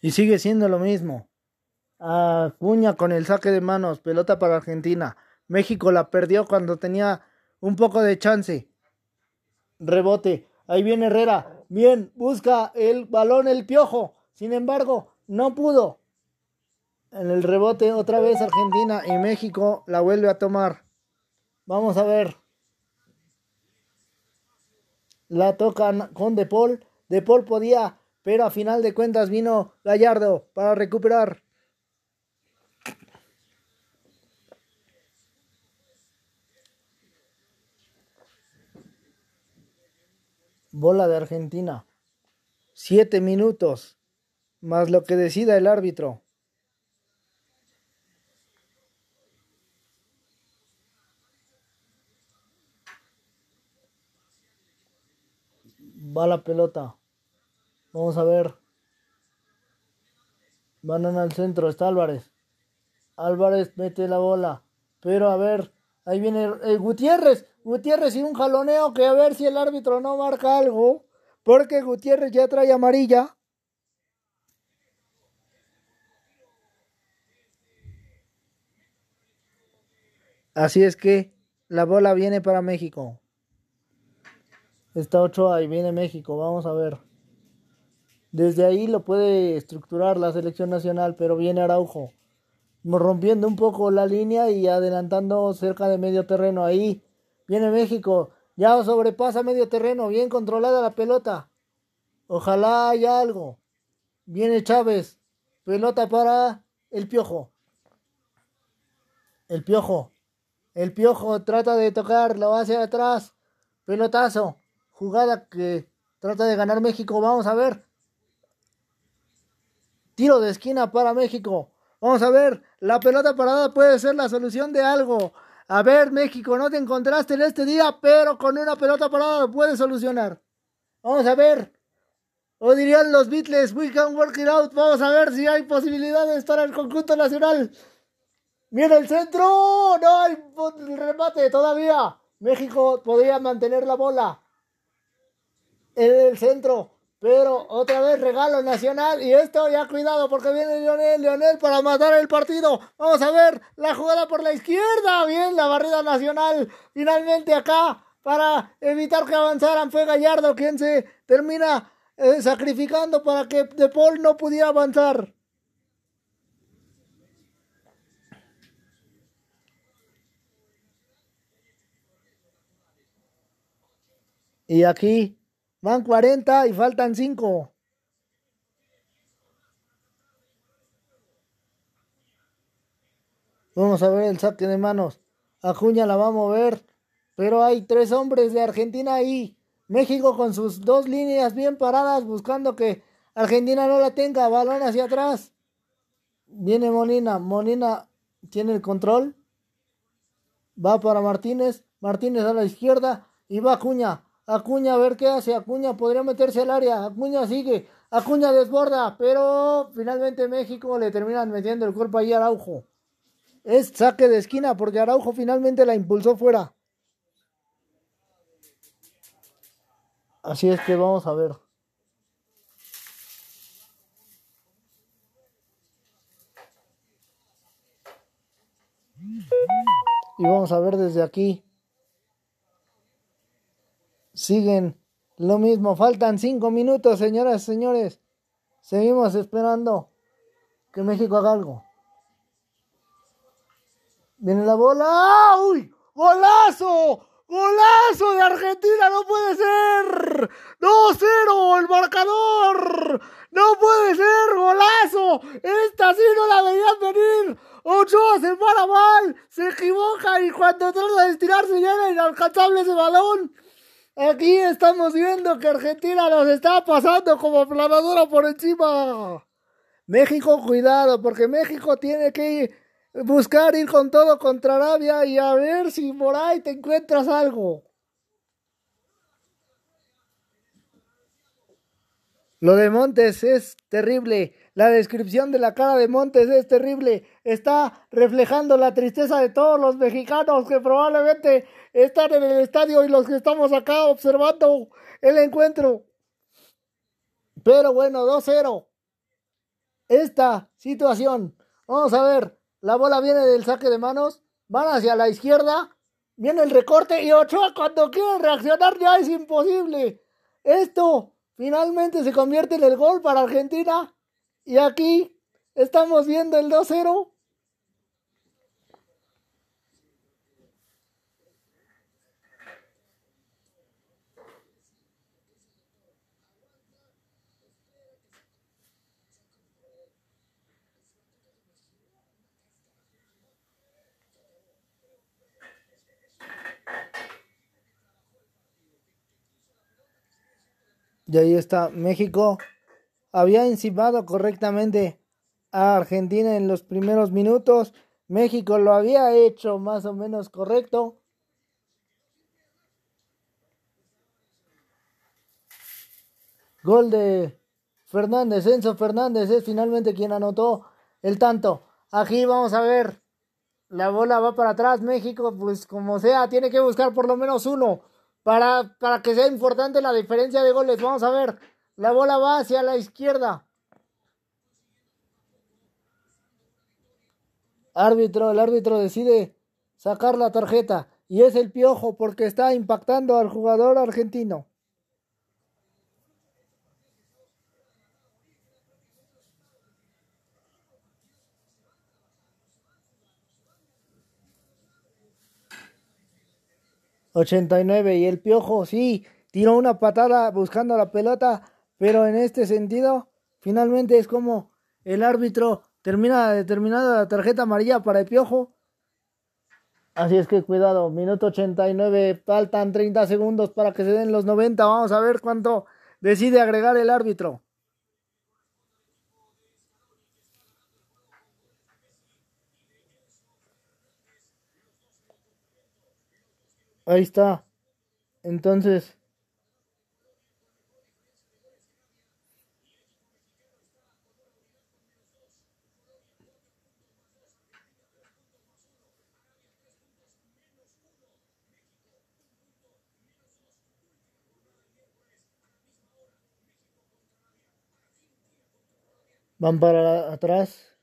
Y sigue siendo lo mismo. Acuña con el saque de manos, pelota para Argentina. México la perdió cuando tenía un poco de chance. Rebote. Ahí viene Herrera. Bien, busca el balón el piojo. Sin embargo, no pudo. En el rebote otra vez Argentina y México la vuelve a tomar. Vamos a ver. La tocan con De Paul. De Paul podía, pero a final de cuentas vino Gallardo para recuperar. Bola de Argentina. Siete minutos, más lo que decida el árbitro. Va la pelota. Vamos a ver. Van al centro. Está Álvarez. Álvarez mete la bola. Pero a ver. Ahí viene el Gutiérrez. Gutiérrez y un jaloneo que a ver si el árbitro no marca algo, porque Gutiérrez ya trae amarilla. Así es que la bola viene para México. Está Ochoa y viene México, vamos a ver. Desde ahí lo puede estructurar la selección nacional, pero viene Araujo. Rompiendo un poco la línea y adelantando cerca de medio terreno ahí. Viene México. Ya sobrepasa medio terreno. Bien controlada la pelota. Ojalá haya algo. Viene Chávez. Pelota para el piojo. El piojo. El piojo trata de tocar. Lo hacia atrás. Pelotazo. Jugada que trata de ganar México. Vamos a ver. Tiro de esquina para México. Vamos a ver. La pelota parada puede ser la solución de algo. A ver, México, no te encontraste en este día, pero con una pelota parada lo puedes solucionar. Vamos a ver. O dirían los Beatles, we can work it out. Vamos a ver si hay posibilidad de estar el conjunto nacional. Viene el centro. No hay remate todavía. México podría mantener la bola. En el centro. Pero otra vez regalo nacional. Y esto ya cuidado porque viene Lionel, Lionel para matar el partido. Vamos a ver la jugada por la izquierda. Bien, la barrida nacional. Finalmente acá para evitar que avanzaran fue Gallardo quien se termina eh, sacrificando para que De Paul no pudiera avanzar. Y aquí Van 40 y faltan 5. Vamos a ver el saque de manos. Acuña la va a mover. Pero hay tres hombres de Argentina ahí. México con sus dos líneas bien paradas buscando que Argentina no la tenga. Balón hacia atrás. Viene Molina. Molina tiene el control. Va para Martínez. Martínez a la izquierda. Y va Acuña. Acuña, a ver qué hace. Acuña podría meterse al área. Acuña sigue. Acuña desborda. Pero finalmente México le terminan metiendo el cuerpo ahí a Araujo. Es saque de esquina porque Araujo finalmente la impulsó fuera. Así es que vamos a ver. Y vamos a ver desde aquí. Siguen lo mismo. Faltan cinco minutos, señoras y señores. Seguimos esperando que México haga algo. Viene la bola. ¡Uy! ¡Golazo! ¡Golazo de Argentina! ¡No puede ser! ¡2-0 el marcador! ¡No puede ser! ¡Golazo! Esta sí no la veían venir. Ochoa se para mal, se equivoca y cuando trata de estirarse ya era inalcanzable ese balón. Aquí estamos viendo que Argentina nos está pasando como planadora por encima. México, cuidado, porque México tiene que buscar ir con todo contra Arabia y a ver si por ahí te encuentras algo. Lo de Montes es terrible. La descripción de la cara de Montes es terrible. Está reflejando la tristeza de todos los mexicanos que probablemente están en el estadio y los que estamos acá observando el encuentro. Pero bueno, 2-0. Esta situación. Vamos a ver. La bola viene del saque de manos. Van hacia la izquierda. Viene el recorte y Ochoa cuando quiere reaccionar ya es imposible. Esto finalmente se convierte en el gol para Argentina. Y aquí estamos viendo el 2-0. Y ahí está México. Había encimado correctamente a Argentina en los primeros minutos. México lo había hecho más o menos correcto. Gol de Fernández, Enzo Fernández es finalmente quien anotó el tanto. Aquí vamos a ver. La bola va para atrás. México, pues como sea, tiene que buscar por lo menos uno para, para que sea importante la diferencia de goles. Vamos a ver, la bola va hacia la izquierda. Árbitro, el árbitro decide sacar la tarjeta y es el piojo porque está impactando al jugador argentino. Ochenta y nueve y el piojo sí tiró una patada buscando la pelota, pero en este sentido finalmente es como el árbitro termina determinada la tarjeta amarilla para el piojo. Así es que cuidado, minuto 89, faltan 30 segundos para que se den los 90. Vamos a ver cuánto decide agregar el árbitro. Ahí está. Entonces, Van para atrás.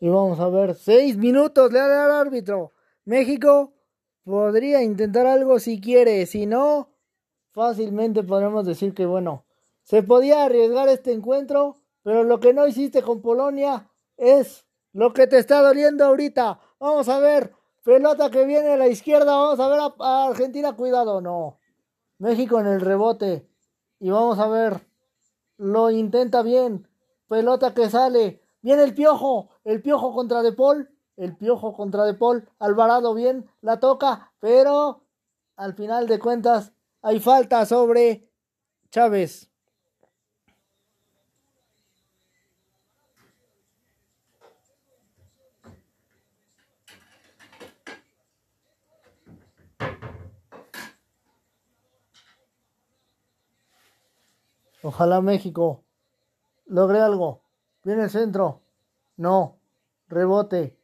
Y vamos a ver. Seis minutos le da al árbitro. México podría intentar algo si quiere. Si no, fácilmente podemos decir que bueno. Se podía arriesgar este encuentro. Pero lo que no hiciste con Polonia es lo que te está doliendo ahorita. Vamos a ver. Pelota que viene a la izquierda. Vamos a ver a, Argentina. Cuidado. No. México en el rebote. Y vamos a ver. Lo intenta bien pelota que sale, viene el piojo, el piojo contra De Paul, el piojo contra De Paul, Alvarado bien, la toca, pero al final de cuentas hay falta sobre Chávez. Ojalá México logré algo. Viene el centro. No. Rebote.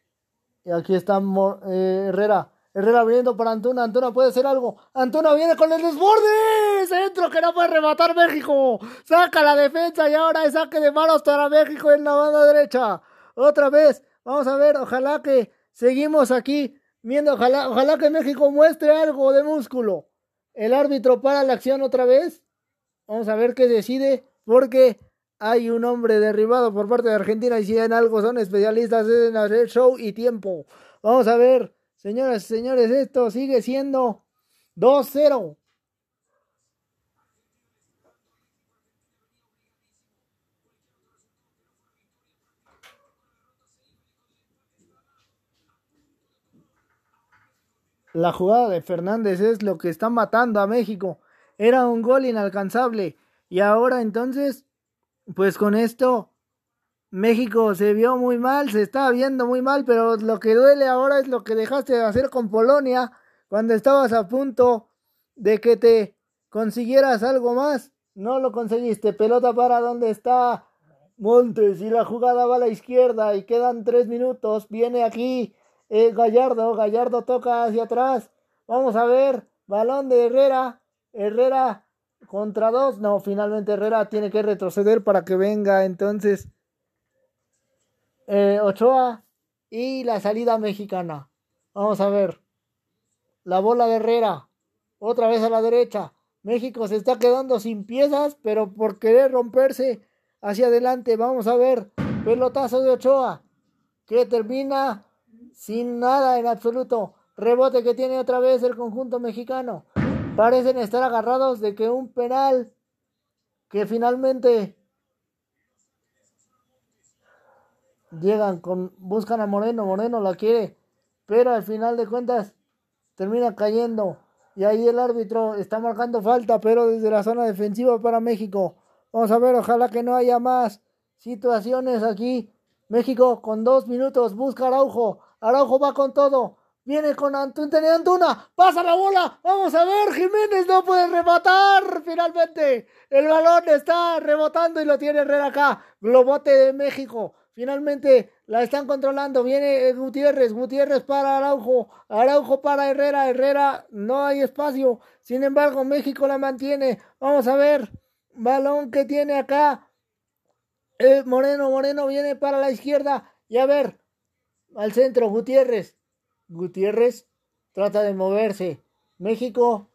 Y aquí está eh, Herrera. Herrera viniendo para Antuna. Antuna puede hacer algo. Antuna viene con el desborde. Centro que no puede rematar México. Saca la defensa y ahora es saque de manos para México en la banda derecha. Otra vez. Vamos a ver. Ojalá que seguimos aquí viendo, ojalá, ojalá que México muestre algo de músculo. El árbitro para la acción otra vez. Vamos a ver qué decide, porque hay un hombre derribado por parte de Argentina y si en algo son especialistas en hacer show y tiempo. Vamos a ver, señoras y señores, esto sigue siendo 2-0. La jugada de Fernández es lo que está matando a México. Era un gol inalcanzable. Y ahora entonces, pues con esto, México se vio muy mal, se estaba viendo muy mal, pero lo que duele ahora es lo que dejaste de hacer con Polonia cuando estabas a punto de que te consiguieras algo más. No lo conseguiste. Pelota para donde está Montes y la jugada va a la izquierda y quedan tres minutos. Viene aquí eh, Gallardo, Gallardo toca hacia atrás. Vamos a ver, balón de Herrera, Herrera contra dos. No, finalmente Herrera tiene que retroceder para que venga entonces eh, Ochoa y la salida mexicana. Vamos a ver. La bola de Herrera, otra vez a la derecha. México se está quedando sin piezas, pero por querer romperse hacia adelante. Vamos a ver. Pelotazo de Ochoa, que termina sin nada en absoluto. Rebote que tiene otra vez el conjunto mexicano. Parecen estar agarrados de que un penal que finalmente llegan con buscan a Moreno, Moreno la quiere, pero al final de cuentas termina cayendo y ahí el árbitro está marcando falta, pero desde la zona defensiva para México. Vamos a ver, ojalá que no haya más situaciones aquí. México con dos minutos busca Araujo, Araujo va con todo. Viene con Antuna, Antuna, pasa la bola, vamos a ver, Jiménez no puede rematar, finalmente, el balón está rebotando y lo tiene Herrera acá, globote de México, finalmente la están controlando, viene Gutiérrez, Gutiérrez para Araujo, Araujo para Herrera, Herrera, no hay espacio, sin embargo México la mantiene, vamos a ver, balón que tiene acá, eh, Moreno, Moreno viene para la izquierda, y a ver, al centro, Gutiérrez. Gutiérrez trata de moverse. México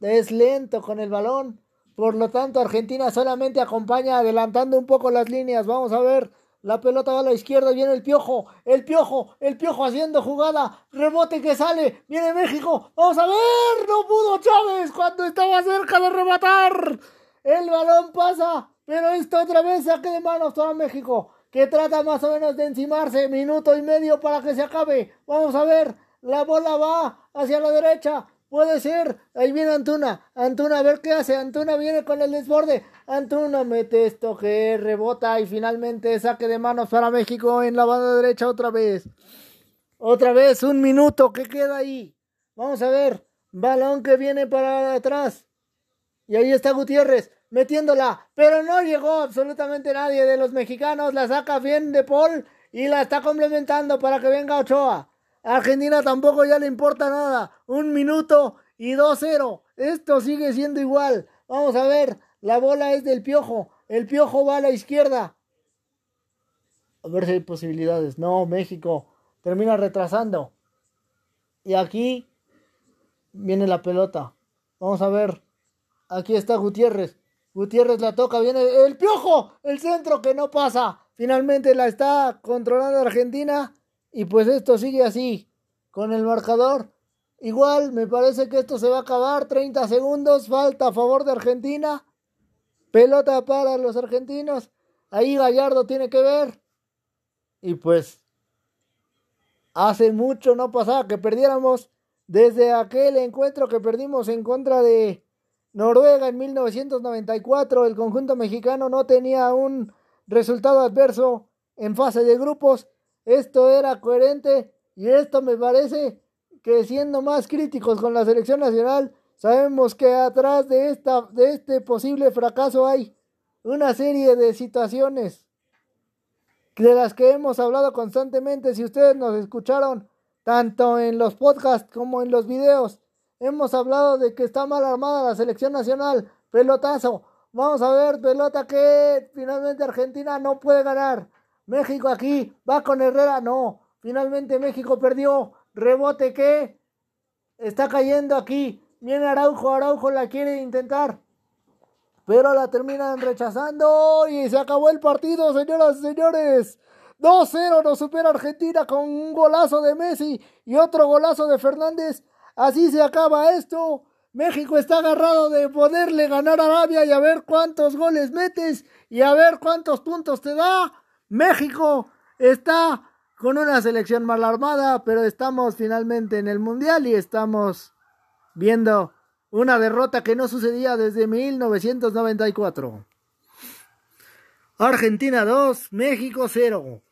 es lento con el balón. Por lo tanto, Argentina solamente acompaña adelantando un poco las líneas. Vamos a ver. La pelota va a la izquierda, viene el piojo, el piojo, el piojo haciendo jugada, rebote que sale, viene México, vamos a ver, no pudo Chávez cuando estaba cerca de rematar. El balón pasa, pero esto otra vez saque de manos para México que trata más o menos de encimarse, minuto y medio para que se acabe. Vamos a ver, la bola va hacia la derecha, puede ser, ahí viene Antuna, Antuna a ver qué hace, Antuna viene con el desborde, Antuna mete esto que rebota y finalmente saque de manos para México en la banda derecha otra vez. Otra vez, un minuto que queda ahí. Vamos a ver, balón que viene para atrás. Y ahí está Gutiérrez metiéndola, pero no llegó absolutamente nadie de los mexicanos, la saca bien de Paul y la está complementando para que venga Ochoa. Argentina tampoco ya le importa nada, un minuto y 2-0, esto sigue siendo igual. Vamos a ver, la bola es del piojo, el piojo va a la izquierda. A ver si hay posibilidades. No, México termina retrasando. Y aquí viene la pelota. Vamos a ver. Aquí está Gutiérrez. Gutiérrez la toca, viene el piojo, el centro que no pasa. Finalmente la está controlando Argentina y pues esto sigue así con el marcador. Igual me parece que esto se va a acabar. 30 segundos, falta a favor de Argentina. Pelota para los argentinos. Ahí Gallardo tiene que ver. Y pues hace mucho no pasaba que perdiéramos desde aquel encuentro que perdimos en contra de Noruega en 1994, el conjunto mexicano no tenía un resultado adverso en fase de grupos. Esto era coherente y esto me parece que siendo más críticos con la selección nacional, sabemos que atrás de, esta, de este posible fracaso hay una serie de situaciones de las que hemos hablado constantemente. Si ustedes nos escucharon tanto en los podcasts como en los videos, Hemos hablado de que está mal armada la selección nacional. Pelotazo. Vamos a ver, pelota que finalmente Argentina no puede ganar. México aquí va con Herrera. No. Finalmente México perdió. Rebote que está cayendo aquí. Viene Araujo, Araujo la quiere intentar. Pero la terminan rechazando y se acabó el partido, señoras y señores. 2-0 nos supera Argentina con un golazo de Messi y otro golazo de Fernández. Así se acaba esto. México está agarrado de poderle ganar a Arabia y a ver cuántos goles metes y a ver cuántos puntos te da. México está con una selección mal armada, pero estamos finalmente en el Mundial y estamos viendo una derrota que no sucedía desde 1994. Argentina 2, México 0.